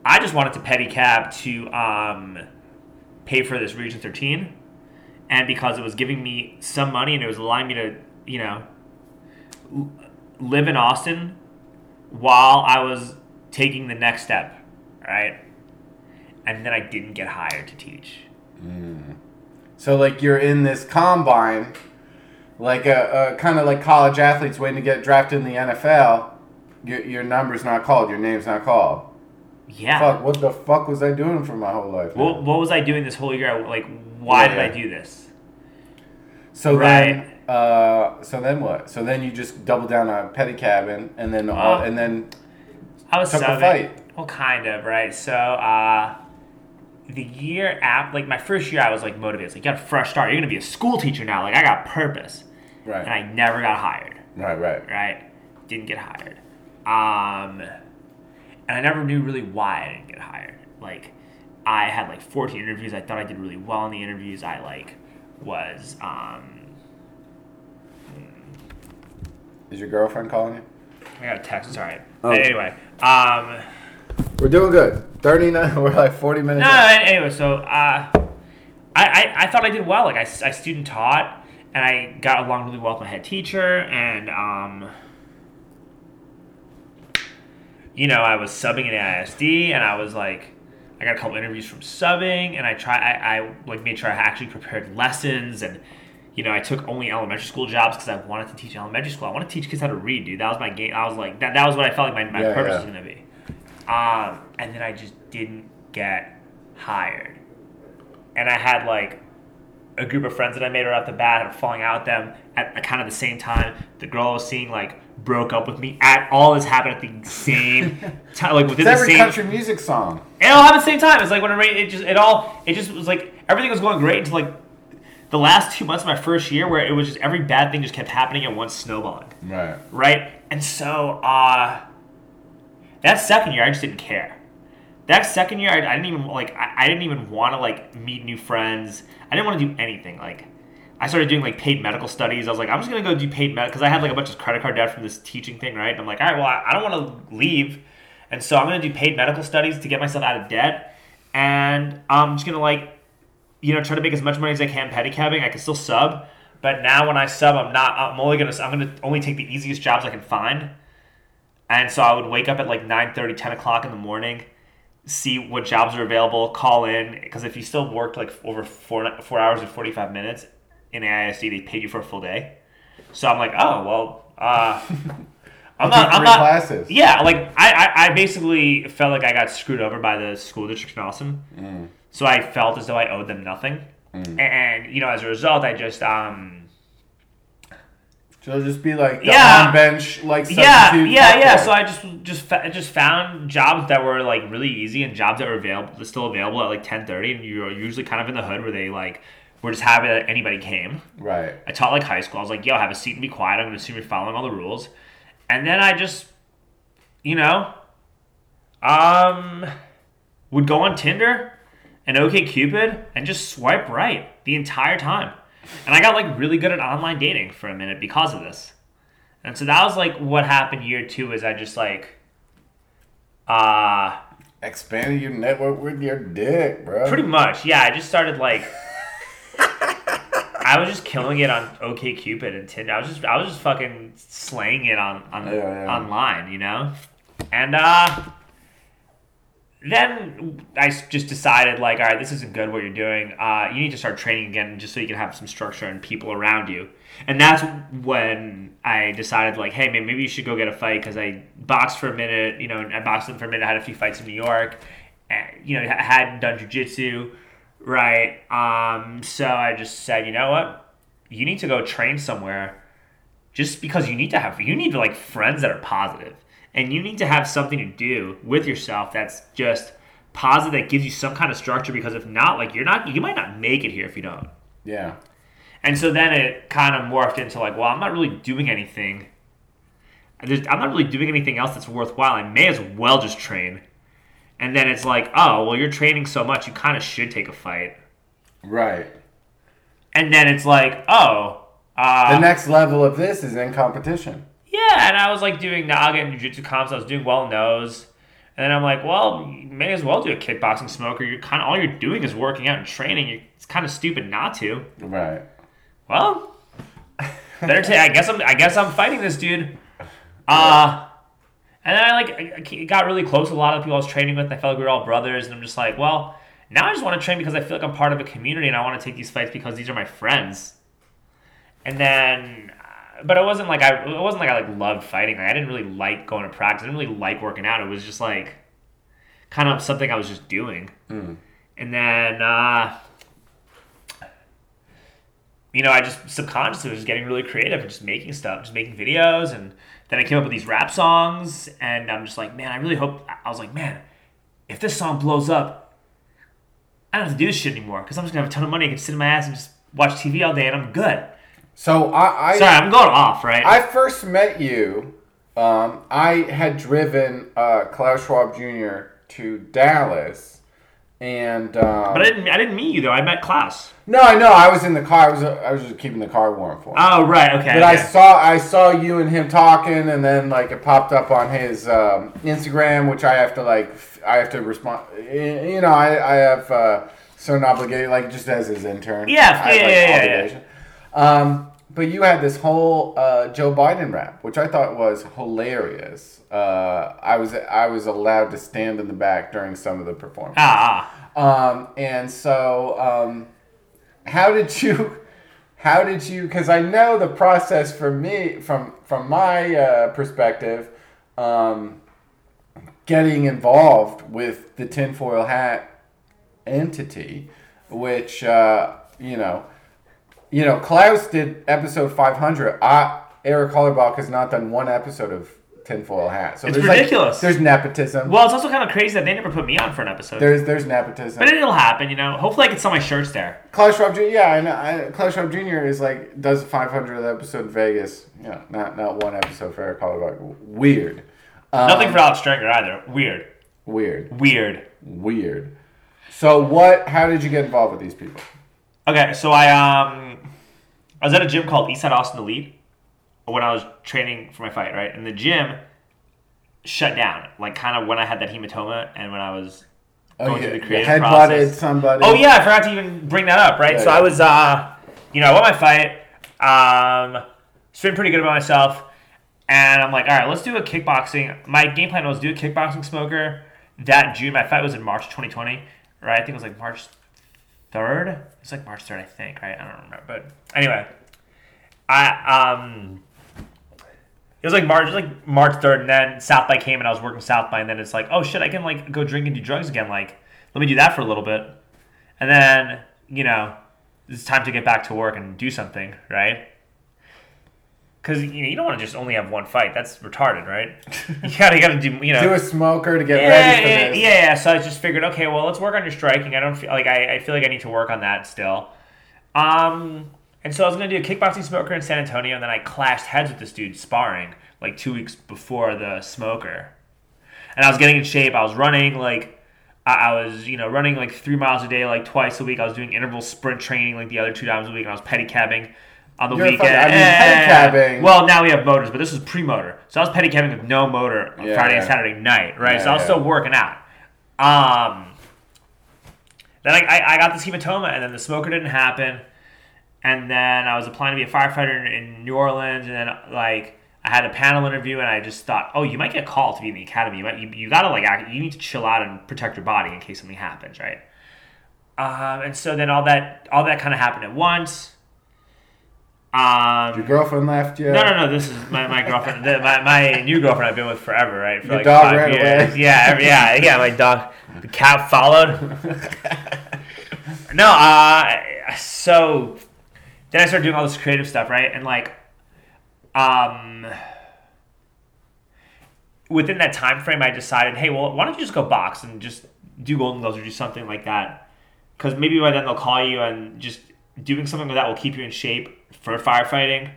I just wanted to pedicab to um, pay for this Region 13. And because it was giving me some money and it was allowing me to, you know, live in Austin while I was taking the next step, right? And then I didn't get hired to teach. So like you're in this combine, like a, a kind of like college athletes waiting to get drafted in the NFL. Your, your number's not called. Your name's not called. Yeah. Fuck! What the fuck was I doing for my whole life? What, what was I doing this whole year? Like, why Yeah, did yeah. I do this? So Right. then, uh, so then what? So then you just double down on pedicab and then Uh, and then I was Took a subbing. fight. Well, kind of, right? So, uh, the year after, like my first year, I was like motivated. It's like, you got a fresh start. You're gonna be a school teacher now. Like, I got purpose, Right. and I never got hired. right, right. right? Didn't get hired. Um, and I never knew really why I didn't get hired. Like, I had like 14 interviews. I thought I did really well in the interviews. I like was um, Is your girlfriend calling you? I got a text. Sorry. Oh. Anyway, um, We're doing good. Thirty nine. We're like forty minutes. no, in. anyway, so uh, I, I I thought I did well. Like I, I student taught, and I got along really well with my head teacher, and um, you know, I was subbing at ISD, and I was like, I got a couple interviews from subbing, and I try, I, I like made sure I actually prepared lessons, and you know, I took only elementary school jobs because I wanted to teach elementary school. I want to teach kids how to read, dude. That was my game. I was like, that, that was what I felt like my, my Yeah, purpose yeah. was gonna be. Um, and then I just didn't get hired, and I had like a group of friends that I made right off the bat and falling out with them at kind of the same time. The girl I was seeing like broke up with me. At all this happened at the same time, like within It's the every same. country music song. It all happened at the same time. It's like when it it just it all it just was like everything was going great until like the last two months of my first year where it was just every bad thing just kept happening at once snowballing. Right. Right? And so uh that second year I just didn't care. That second year I, I didn't even like I, I didn't even want to like meet new friends. I didn't want to do anything. Like I started doing like paid medical studies. I was like, I'm just gonna go do paid med because I had like a bunch of credit card debt from this teaching thing, right? And I'm like, all right, well, I, I don't want to leave, and so I'm gonna do paid medical studies to get myself out of debt, and I'm just gonna like, you know, try to make as much money as I can pedicabbing. I can still sub, but now when I sub, I'm not. I'm only gonna. I'm gonna only take the easiest jobs I can find, and so I would wake up at like 9:30, 10 o'clock in the morning see what jobs are available, call in because if you still worked like over four four hours and forty five minutes in AISD, they paid you for a full day. So I'm like, oh well, uh, I'm not. I'm not. classes. Yeah, like I, I, I basically felt like I got screwed over by the school district in Austin. Mm. So I felt as though I owed them nothing, and you know, as a result, I just um. So it'll just be like the Yeah. on bench like yeah, yeah, yeah. So I just just fa- just found jobs that were like really easy and jobs that were available, still available at like ten thirty, and you're usually kind of in the hood where they like were just happy that anybody came. right. I taught like high school. I was like, yo, have a seat and be quiet. I'm gonna assume you're following all the rules, and then I just, you know, um, would go on Tinder and OK Cupid and just swipe right the entire time. And I got like really good at online dating for a minute because of this. And so that was like what happened year two is I just like uh Expanded your network with your dick, bro. pretty much, yeah, I just started like I was just killing it on OK Cupid and Tinder. I was just I was just fucking slaying it on on Yeah, yeah. online, you know? And uh then I just decided like, all right, this isn't good what you're doing. Uh, you need to start training again just so you can have some structure and people around you. And that's when I decided like, hey, man, maybe you should go get a fight because I boxed for a minute. You know, I boxed for a minute. I had a few fights in New York. And, you know, I hadn't done jujitsu, right? Um, so I just said, you know what? You need to go train somewhere just because you need to have you need like friends that are positive and you need to have something to do with yourself that's just positive that gives you some kind of structure because if not like you're not you might not make it here if you don't Yeah. and so then it kind of morphed into like well i'm not really doing anything There's, i'm not really doing anything else that's worthwhile i may as well just train and then it's like oh well you're training so much you kind of should take a fight Right. and then it's like oh uh, The next level of this is in competition. Yeah, and I was like doing Naga and Jiu Jitsu comps. I was doing well in those. And then I'm like, well, you may as well do a kickboxing smoker. You're kind of all you're doing is working out and training. It's kind of stupid not to. Right. Well, better take. I guess I'm. I guess I'm fighting this dude. Uh and then I like I- got really close with a lot of the people I was training with. I felt like we were all brothers, and I'm just like, well, now I just want to train because I feel like I'm part of a community, and I want to take these fights because these are my friends. And then, but it wasn't like I. It wasn't like I like loved fighting. Like I didn't really like going to practice. I didn't really like working out. It was just like kind of something I was just doing. Mm. And then, uh, you know, I just subconsciously was just getting really creative and just making stuff, just making videos. And then I came up with these rap songs. And I'm just like, man, I really hope. I was like, man, if this song blows up, I don't have to do this shit anymore because I'm just gonna have a ton of money. I can sit in my ass and just watch TV all day, and I'm good. So I, I Sorry, I'm going off, right? I first met you. Um, I had driven uh, Klaus Schwab Jr. to Dallas, and um, but I didn't. I didn't meet you though. I met Klaus. no, I know I was in the car. I was I was just keeping the car warm for him. Oh right, okay. but I saw I saw you and him talking, and then like it popped up on his um, Instagram, which I have to like I have to respond. You know, I I have uh, certain obligation, like just as his intern. Yeah, I yeah, yeah, yeah, yeah. Um, but you had this whole uh, Joe Biden rap, which I thought was hilarious. Uh, I was I was allowed to stand in the back during some of the performance. Ah, Um, and so, um, how did you? How did you? Because I know the process for me, from from my uh, perspective, um, getting involved with the tinfoil hat entity, which uh, you know, you know, Klaus did episode five hundred. I Eric Hollerbach has not done one episode of tinfoil hat. So It's there's like- ridiculous. there's nepotism. well, it's also kind of crazy that they never put me on for an episode. there's there's nepotism. but it'll happen, you know. Hopefully, I can sell my shirts there. Klaus Schwab Jr. Yeah, I know. I, Klaus Schwab Jr. is like does 500th episode in Vegas. Yeah, not not one episode for Eric Hollerbach. Weird. Um, Nothing for Alex Strenger either. Weird, weird. weird. Weird. So what? How did you get involved with these people? Okay, so I um, I was at a gym called Eastside Austin Elite when I was training for my fight, right? And the gym shut down, like kind of when I had that hematoma and when I was Oh, going you, through the creative head process. butted somebody. Oh yeah, I forgot to even bring that up, right? Yeah, so yeah. I was, uh, you know, I won my fight. Um, feeling pretty good about myself, and I'm like, all right, let's do a kickboxing. My game plan was do a kickboxing smoker that June. My fight was in March 2020, right? I think it was like March third. It's like March third, I think, right? I don't remember, but anyway, I um. It was like March, like March third, and then South by came, and I was working South by, and then it's like, oh shit, I can like go drink and do drugs again. Like, let me do that for a little bit, and then you know, it's time to get back to work and do something, right? Because you know you don't want to just only have one fight. That's retarded, right? You gotta, you gotta do, you know, Do a smoker to get yeah, ready for yeah, this. yeah, yeah. So I just figured, okay, well, let's work on your striking. I don't feel like I, I feel like I need to work on that still. Um, and so I was gonna do a kickboxing smoker in San Antonio, and then I clashed heads with this dude sparring like two weeks before the smoker. And I was getting in shape. I was running like I, I was, you know, running like three miles a day, like twice a week. I was doing interval sprint training like the other two times a week, and I was pedicabbing on the You're weekend. fucking- I mean, Eh, pedicabbing- Well, now we have motors, but this was pre-motor, so I was pedicabbing with no motor on Yeah, Friday and. Saturday night, right? Yeah, so I was yeah. still working out. Um, then I, I, I got this hematoma, and then the smoker didn't happen. And then I was applying to be a firefighter in, in New Orleans, and then like I had a panel interview, and I just thought, oh, you might get called to be in the academy. You might, you, you gotta like, act, you need to chill out and protect your body in case something happens, right? Um, and so then all that, all that kind of happened at once. Um, Your girlfriend left you. no, no, no. This is my, my girlfriend. My, my new girlfriend I've been with forever, right? For Your like dog five ran years. away. Yeah, yeah, yeah. My dog, the cat followed. no, uh, so then I started doing all this creative stuff, right? And like, um, within that time frame, I decided, hey, well, why don't you just go box and just do Golden Gloves or do something like that? Because maybe by then they'll call you and just doing something like that will keep you in shape for firefighting,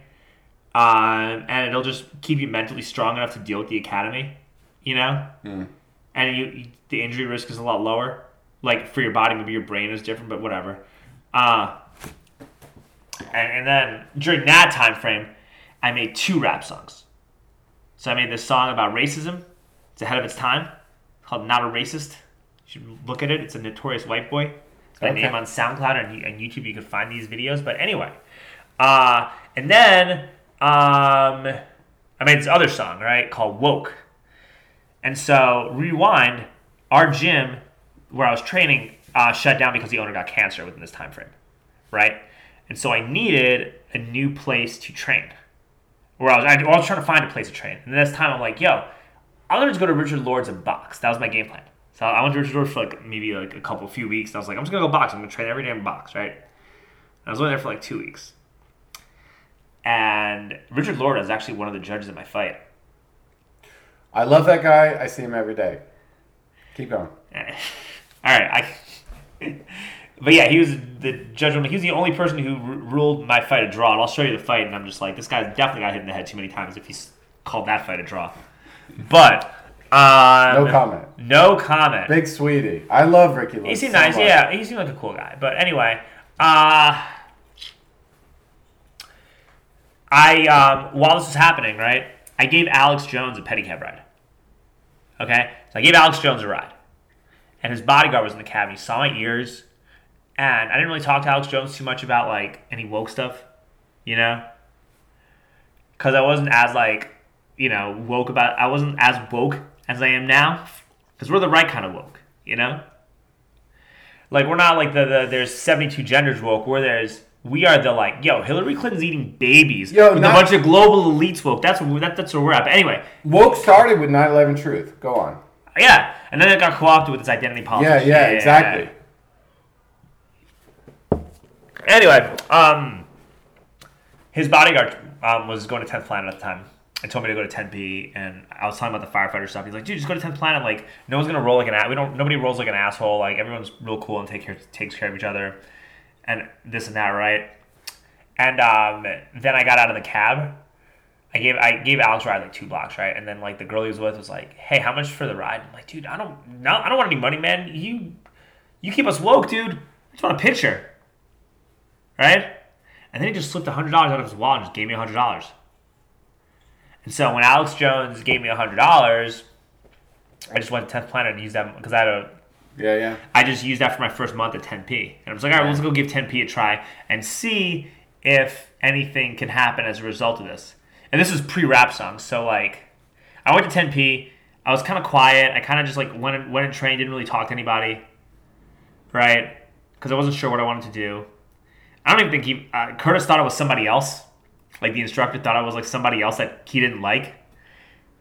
um, and it'll just keep you mentally strong enough to deal with the academy, you know. And you, you, the injury risk is a lot lower. Like for your body, maybe your brain is different, but whatever. Uh, and, and then during that time frame, I made two rap songs. So I made this song about racism. It's ahead of its time. Called "Not a Racist." You should look at it. It's a notorious white boy. It's my Okay. name on SoundCloud and, and YouTube. You can find these videos. But anyway, uh, and then um, I made this other song right called "Woke." And so rewind, our gym where I was training uh, shut down because the owner got cancer within this time frame, right? And so I needed a new place to train. Where I was, I, was trying to find a place to train. And this time I'm like, yo, I'm gonna just go to Richard Lord's and box. That was my game plan. So I went to Richard Lord's for like maybe like a couple few weeks. And I was like, I'm just gonna go box. I'm gonna train every day in box, right? And I was only there for like two weeks. And Richard Lord was actually one of the judges in my fight. I love that guy. I see him every day. Keep going. All right, I. but yeah, he was the judge. He was the only person who r- ruled my fight a draw. And I'll show you the fight, and I'm just like, this guy's definitely got hit in the head too many times if he's called that fight a draw. But um, No comment. No comment. Big sweetie. I love Ricky. He seemed so nice. much. Yeah, he seemed like a cool guy. But anyway, uh, I um, while this was happening, right, I gave Alex Jones a pedicab ride. Okay, so I gave Alex Jones a ride, and his bodyguard was in the cab. He saw my ears, and I didn't really talk to Alex Jones too much about like any woke stuff. you know? Because I wasn't as like, you know, woke about. I wasn't as woke as I am now. Because we're the right kind of woke, you know. Like we're not like the, the there's 72 genders woke. Where there's we are the like, yo, Hillary Clinton's eating babies Yo, with not- a bunch of global elites woke. That's what that, that's where we're at. But anyway, Woke started with 9/11 Truth. Go on. yeah, and then it got co-opted with its identity politics. Yeah, politics. yeah, exactly. Anyway, um, his bodyguard um, was going to 10th Planet at the time and told me to go to 10P. And I was talking about the firefighter stuff. He's like, dude, just go to 10th Planet. Like, no one's gonna roll like an ass. We don't. Nobody rolls like an asshole. Like, everyone's real cool and take care takes care of each other, and this and that, right? And um, then I got out of the cab. I gave I gave Alex ride like two blocks, right? And then like the girl he was with was like, "Hey, how much for the ride?" I'm like, "Dude, I don't, no, I don't want any money, man. You, you keep us woke, dude. I just want a picture, right?" And then he just slipped hundred dollars out of his wallet and just gave me hundred dollars. And so when Alex Jones gave me hundred dollars, I just went to Tenth Planet and used that because I had a Yeah, yeah. I just used that for my first month at 10p. And I was like, all right, let's go give 10p a try and see if anything can happen as a result of this. And this is pre-rap song, so like, I went to 10p. I was kind of quiet. I kind of just like went and, went and trained, didn't really talk to anybody, right? Because I wasn't sure what I wanted to do. I don't even think he uh, Curtis thought it was somebody else. Like the instructor thought I was like somebody else that he didn't like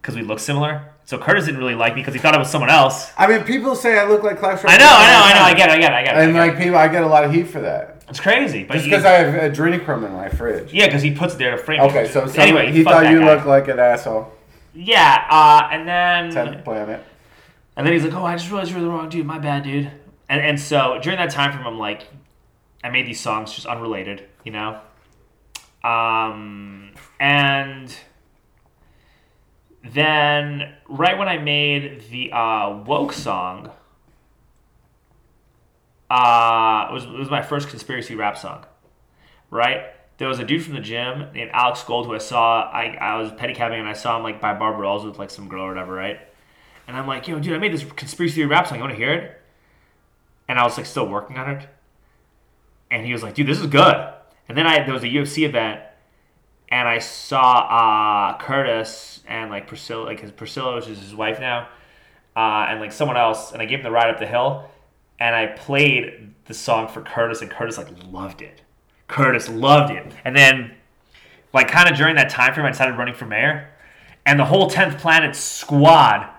because we look similar. So Curtis didn't really like me because he thought it was someone else. I mean, people say I look like Clash I know, I know, I know. I get it, I get it, I get it. I And it. like people, I get a lot of heat for that. It's crazy, but Just he- because I have adrenochrome in my fridge. yeah, because he puts it there to frame. it. Okay, so some, anyway, he fuck thought that you guy. looked like an asshole. Yeah, uh, and then Tenth planet. and then he's like, "Oh, I just realized you're the wrong dude. My bad, dude." And and so during that time frame, I'm like, I made these songs just unrelated, you know. Um, and then right when I made the uh, woke song, uh, it was it was my first conspiracy rap song, right? There was a dude from the gym named Alex Gold who I saw. I, I was pedicabbing and I saw him like by Barbaro's with like some girl or whatever, right? And I'm like, yo, dude, I made this conspiracy rap song. You want to hear it? And I was like still working on it. And he was like, dude, this is good. And then I there was a UFC event, and I saw uh, Curtis and like Priscilla, like his Priscilla, which is his wife now, uh, and like someone else, and I gave him the ride up the hill, and I played the song for Curtis, and Curtis like loved it. Curtis loved it, and then like kind of during that time frame, I decided running for mayor, and the whole tenth planet squad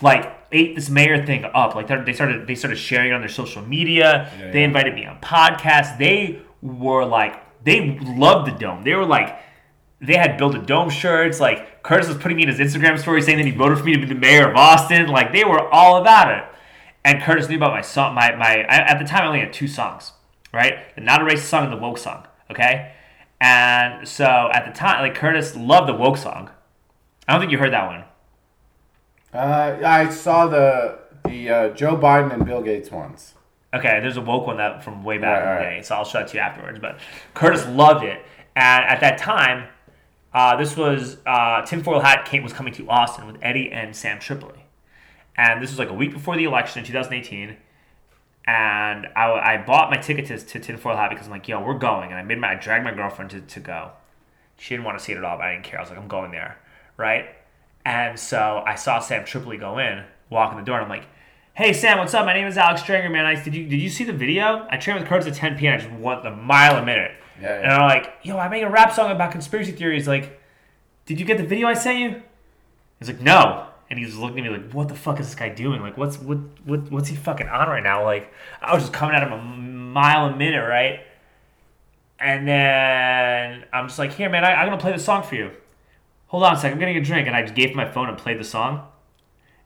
like ate this mayor thing up. Like they're- started they started sharing it on their social media. Yeah, they yeah. invited me on podcasts. They were like they loved the dome. They were like they had built a dome shirts. Like Curtis was putting me in his Instagram story saying that he voted for me to be the mayor of Austin. Like they were all about it. And Curtis knew about my song. My my I, at the time I only had two songs, right? The not a racist song and the woke song. Okay. And so at the time, like Curtis loved the woke song. I don't think you heard that one. Uh, I saw the the uh, Joe Biden and Bill Gates ones. Okay, there's a woke one that from way back Right, in the right. day, so I'll show it to you afterwards. But Curtis loved it, and at that time, uh, this was uh, Tinfoil Hat came, was coming to Austin with Eddie and Sam Tripoli, and this was like a week before the election in 2018. And I, I bought my ticket to, to Tinfoil Hat because I'm like, yo, we're going, and I made my I dragged my girlfriend to, to go. She didn't want to see it at all, but I didn't care. I was like, I'm going there, right? And so I saw Sam Tripoli go in, walk in the door, and I'm like, "Hey Sam, what's up? My name is Alex Strenger, man. I, did you did you see the video? I trained with Curtis at 10 p.m. I just want the mile a minute." Yeah, And. I'm like, "Yo, I made a rap song about conspiracy theories. Like, did you get the video I sent you?" He's like, "No." And he's looking at me like, "What the fuck is this guy doing? Like, what's what what what's he fucking on right now?" Like, I was just coming at him a mile a minute, right? And then I'm just like, "Here, man, I, I'm gonna play the song for you." hold on a second, I'm getting a drink. And I just gave him my phone and played the song.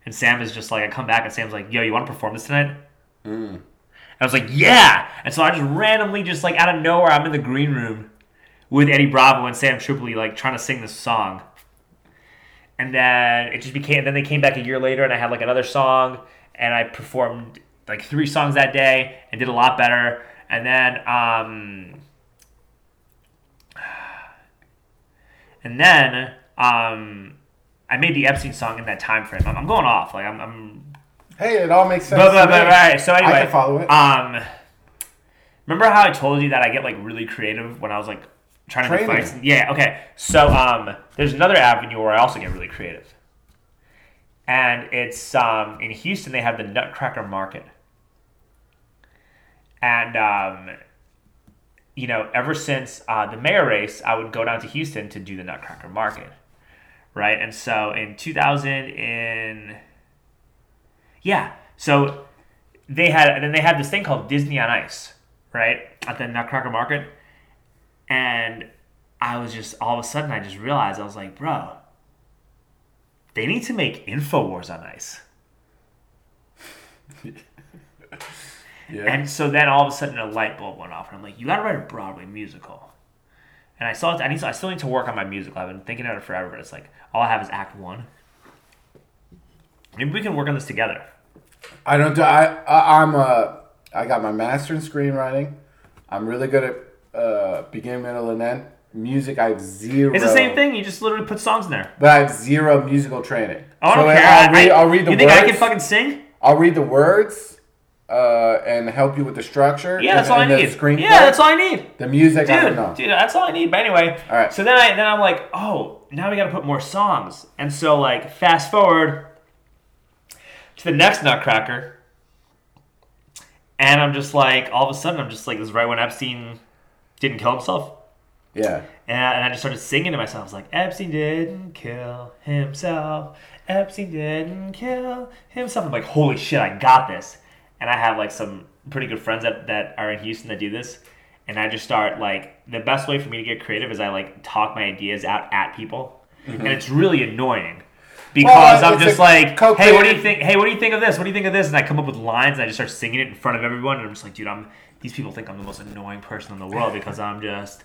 And Sam is just like, I come back and Sam's like, yo, you want to perform this tonight? Mm. I was like, yeah. And so I just randomly, just like out of nowhere, I'm in the green room with Eddie Bravo and Sam Tripoli, like trying to sing this song. And then it just became, then they came back a year later and I had like another song and I performed like three songs that day and did a lot better. And then, um, and then, um, I made the Epstein song in that time frame. I'm, I'm going off. Like I'm, I'm Hey, it all makes sense. but, but, but, right. So anyway, I can follow it. Um, remember how I told you that I get like really creative when I was like trying to Training. make fights. Yeah, okay. So um, there's another avenue where I also get really creative, and it's um, in Houston. They have the Nutcracker Market, and um, you know, ever since uh, the mayor race, I would go down to Houston to do the Nutcracker Market, right? And so in 2000, in yeah, so they had and then they had this thing called Disney on Ice, right, at the Nutcracker Market, and I was just all of a sudden I just realized I was like, bro, they need to make Infowars on Ice. Yeah. And so then all of a sudden a light bulb went off, and I'm like, you gotta write a Broadway musical. And I saw I need I still need to work on my musical. I've been thinking about it forever, but it's like all I have is Act One. Maybe we can work on this together. I don't do. I, I I'm uh I got my master in screenwriting. I'm really good at uh beginning, middle, and end. Music, I have zero. It's the same thing. You just literally put songs in there. But I have zero musical training. Oh, I don't So care. I'll I- read, I- I'll read the you think words. I can fucking sing? I'll read the words, uh, and help you with the structure. Yeah, that's and, all I and the need. Screenplay. Yeah, that's all I need. The music, I don't Dude, know. dude, that's all I need. But anyway, All right. So then I then I'm like, oh, now we got to put more songs. And so like fast forward to the next Nutcracker, and I'm just like, all of a sudden, I'm just like, this is right when Epstein didn't kill himself. Yeah. And I, and I just started singing to myself. I was like, Epstein didn't kill himself. Epstein didn't kill himself. I'm like, holy shit, I got this. And I have like some pretty good friends that, that are in Houston that do this. And I just start like, the best way for me to get creative is I like talk my ideas out at people. Mm-hmm. And it's really annoying. Because Well, I'm just like, hey, what do you think? Hey, what do you think of this? What do you think of this? And I come up with lines and I just start singing it in front of everyone. And I'm just like, dude, I'm. These people think I'm the most annoying person in the world because I'm just,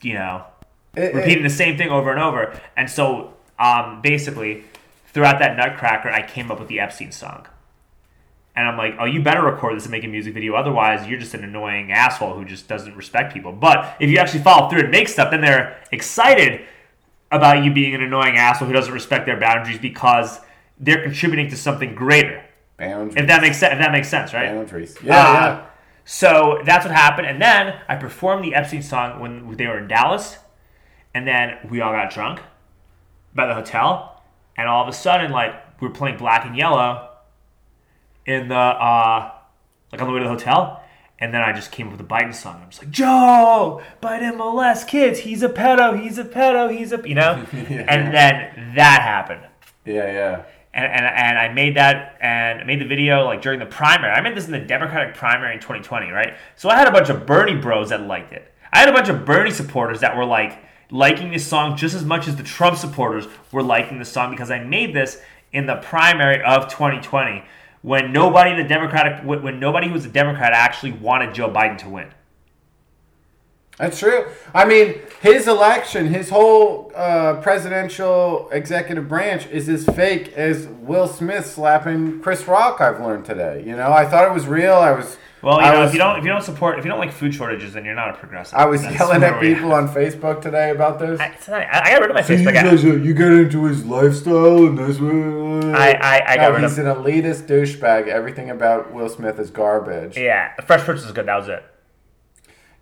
you know, It- it- repeating the same thing over and over. And so, um, basically, throughout that Nutcracker, I came up with the Epstein song. And I'm like, oh, you better record this and make a music video. Otherwise, you're just an annoying asshole who just doesn't respect people. But if you actually follow through and make stuff, then they're excited about you being an annoying asshole who doesn't respect their boundaries because they're contributing to something greater. boundaries. If that makes sense, if that makes sense, right? boundaries. Yeah, Uh, yeah. So that's what happened. And then I performed the Epstein song when they were in Dallas. And then we all got drunk by the hotel. And all of a sudden, like, we were playing black and yellow in the, uh, like, on the way to the hotel. And then I just came up with a Biden song. I'm just like, Joe, Biden molests kids. He's a pedo. He's a pedo. He's a, you know? And then that happened Yeah, yeah. and, and, and I made that and I made the video like during the primary. I made this in the Democratic primary in 2020, right? So I had a bunch of Bernie bros that liked it. I had a bunch of Bernie supporters that were like liking this song just as much as the Trump supporters were liking the song because I made this in the primary of 2020 when nobody in the Democratic when nobody who was a Democrat actually wanted Joe Biden to win. That's true. I mean, his election, his whole uh, presidential executive branch is as fake as Will Smith slapping Chris Rock. I've learned today. You know, I thought it was real. I was. Well, you I know, was, if you don't if you don't support if you don't like food shortages, then you're not a progressive. I was That's yelling at people on Facebook today about this. I, not- I got rid of my So Facebook. I- guys, uh, you get into his lifestyle and that's what. I- I- I got No, rid he's of- an elitist douchebag. Everything about Will Smith is garbage. Yeah, the Fresh Prince is good. That was it.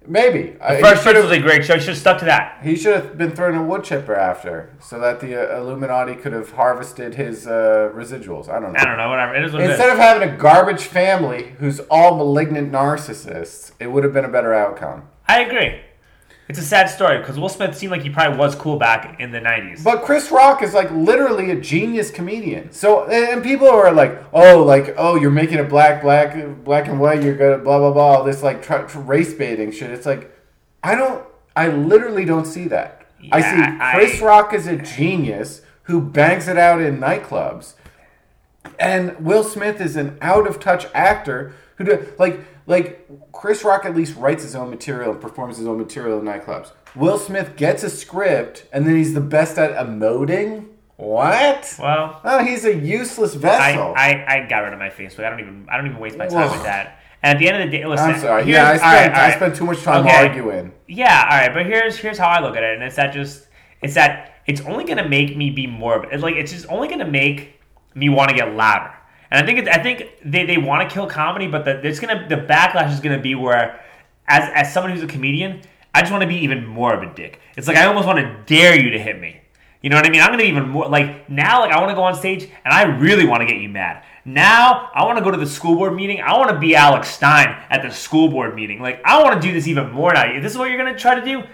Maybe. the he Fresh Prince was a great show. Should have stuck to that. He should have been thrown a wood chipper after, so that the uh, Illuminati could have harvested his uh, residuals. I don't know. I don't know. Whatever. It is what it Instead is. of having a garbage family who's all malignant narcissists, it would have been a better outcome. I agree. It's a sad story because Will Smith seemed like he probably was cool back in the '90s. But Chris Rock is like literally a genius comedian. So and people are like, oh, like oh, you're making it black, black, black and white. You're gonna blah blah blah. All this like race baiting shit. It's like, I don't. I literally don't see that. I see Yeah, I- Chris Rock is a genius who bangs it out in nightclubs. And Will Smith is an out of touch actor who do, like like Chris Rock at least writes his own material and performs his own material in nightclubs. Will Smith gets a script and then he's the best at emoting. What? well, Oh, he's a useless vessel. I, I got rid of my Facebook. I don't even I don't even waste my time Ugh. with that. And at the end of the day, listen. am sorry. Yeah, I all spent right, all I spent too much time Okay. arguing. Yeah, all right, but here's here's how I look at it, and it's that just it's that it's only gonna make me be more of it. Like it's just only gonna make me want to get louder. And I think it, I think they, they want to kill comedy, but the, it's gonna the backlash is gonna be where as as someone who's a comedian, I just want to be even more of a dick. It's like I almost want to dare you to hit me. You know what I mean? I'm gonna be even more like now. Like I want to go on stage and I really want to get you mad. Now I want to go to the school board meeting. I want to be Alex Stein at the school board meeting. Like I want to do this even more now. If this is what you're gonna try to do,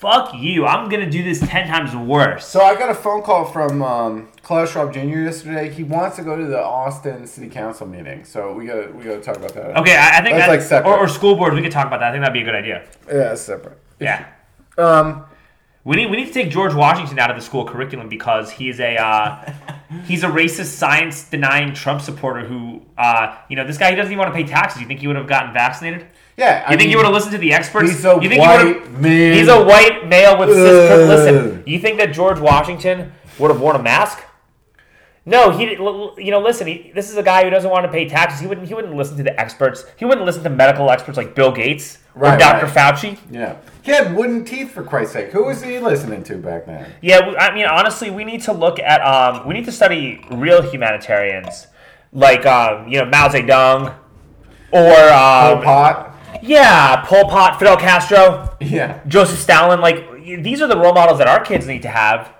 fuck you. I'm gonna do this ten times worse. So I got a phone call from um, Klaus Schwab Jr. yesterday. He wants to go to the Austin City Council meeting. So we got to we got to talk about that. Okay, I, I think That's that, like separate. Or, or school board. We could talk about that. I think that'd be a good idea. Yeah, it's separate. Yeah. Um. We need, we need to take George Washington out of the school curriculum because he's a uh, he's a racist, science denying Trump supporter who uh, you know this guy he doesn't even want to pay taxes. You think he would have gotten vaccinated? Yeah. I You think mean, he would have listened to the experts? He's a you think white would've- man. He's a white male with cis. Listen, you think that George Washington would have worn a mask? No, he. You know, listen. He, this is a guy who doesn't want to pay taxes. He wouldn't. He wouldn't listen to the experts. He wouldn't listen to medical experts like Bill Gates or Right, Dr. right. Fauci. Yeah. He had wooden teeth for Christ's sake. Who was he listening to back then? Yeah, I mean, honestly, we need to look at um, we need to study real humanitarians, like um, you know Mao Zedong, or um, Pol Pot. yeah, Pol Pot, Fidel Castro, Yeah. Joseph Stalin. Like these are the role models that our kids need to have.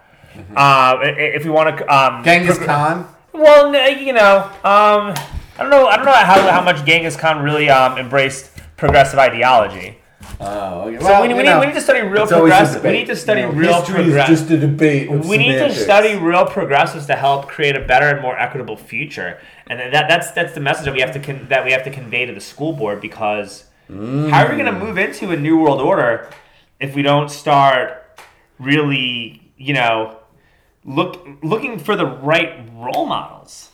Uh, if we want to, um, Genghis progr- Khan. Well, you know, um, I don't know. I don't know how, how much Genghis Khan really um, embraced progressive ideology. Oh, okay. So we, need- we, need, we need to study real it's always a progressive. We need to study You know, real history is progressive. just a debate. We need to study real progressives to help create a better and more equitable future, and that, that's that's the message that we have to con- that we have to convey to the school board because how are we going to mm. move into a new world order if we don't start really, you know, look looking for the right role models?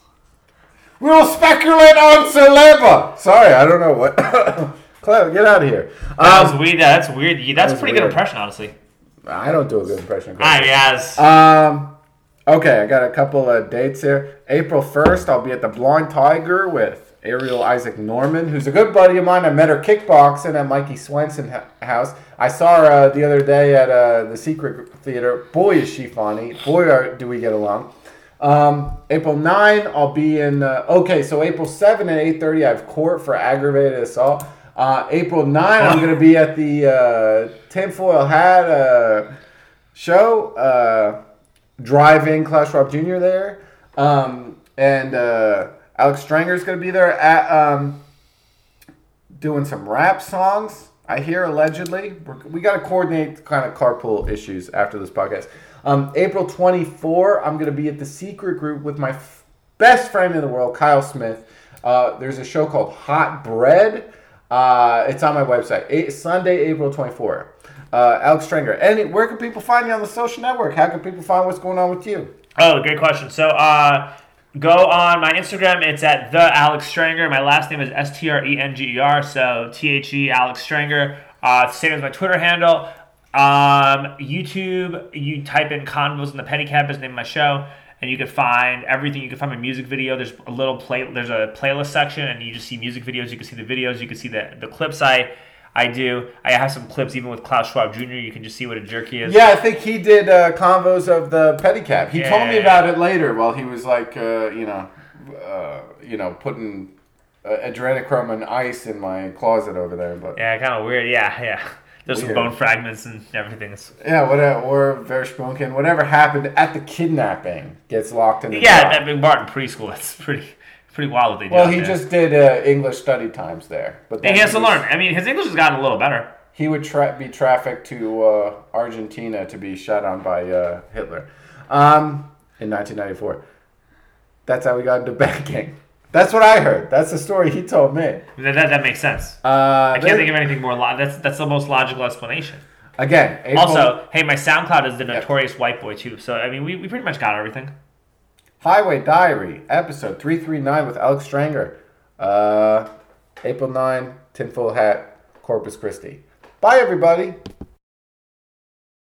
We'll speculate on celeba. Sorry, I don't know what. Get out of here. That was Um, weird. That's weird. That's a was pretty good impression, honestly. I don't do a good impression. Ah, Chris. yes. Um, okay, I got a couple of dates here. April 1st, I'll be at the Blind Tiger with Ariel Isaac Norman, who's a good buddy of mine. I met her kickboxing at Mikey Swenson house. I saw her uh, the other day at uh, the Secret Theater. Boy, is she funny. Boy, are, do we get along. Um, April 9, I'll be in. Uh, okay, so April 7 at 8:30, I have court for aggravated assault. Uh, April 9, I'm going to be at the uh, Tinfoil Hat uh, show. Uh, driving Klaus Schwab Jr. there. Um, and uh, Alex Strenger's going to be there at um, doing some rap songs. I hear allegedly. We're, we got to coordinate kind of carpool issues after this podcast. Um, April 24, I'm going to be at the secret group with my f- best friend in the world, Kyle Smith. Uh, there's a show called Hot Bread. Uh, it's on my website. A- Sunday, April 24. Uh, Alex Strenger. And where can people find you on the social network? How can people find what's going on with you? Oh, great question. So, uh, go on my Instagram. It's at the Alex Strenger. My last name is S T R E N G E R. So T H E Alex Strenger. Uh, same as my Twitter handle. Um, YouTube. You type in "Convos in the Pedicab" is the name of my show, and you can find everything. You can find my music video. There's a little play. There's a playlist section, and you just see music videos. You can see the videos. You can see the the clips I. I do. I have some clips even with Klaus Schwab Jr. You can just see what a jerk he is. Yeah, I think he did uh, convos of the pedicab. He told me about it later while he was like, uh, you know, uh, you know, putting uh, adrenochrome and ice in my closet over there. But Yeah, kind of weird. Yeah, yeah. There's some bone fragments and everything. Yeah, whatever, or Verspunken, whatever happened at the kidnapping gets locked in the Yeah, that Big Barton preschool. That's pretty, pretty wild what they. Well, he there. just did uh, English study times there, but he has to was- learn. I mean, his English has gotten a little better. He would tra- be trafficked to uh, Argentina to be shot on by uh, Hitler um, in 1994. That's how we got into banking. That's what I heard. That's the story he told me. That, that, that makes sense. Uh, I can't think of anything more. Lo- that's that's the most logical explanation. Again, April, Also, hey, my SoundCloud is the Notorious White Boy too. So I mean, we, we pretty much got everything. Highway Diary, episode 339 with Alex Strenger. Uh, April 9, Tinfoil Hat, Corpus Christi. Bye, everybody.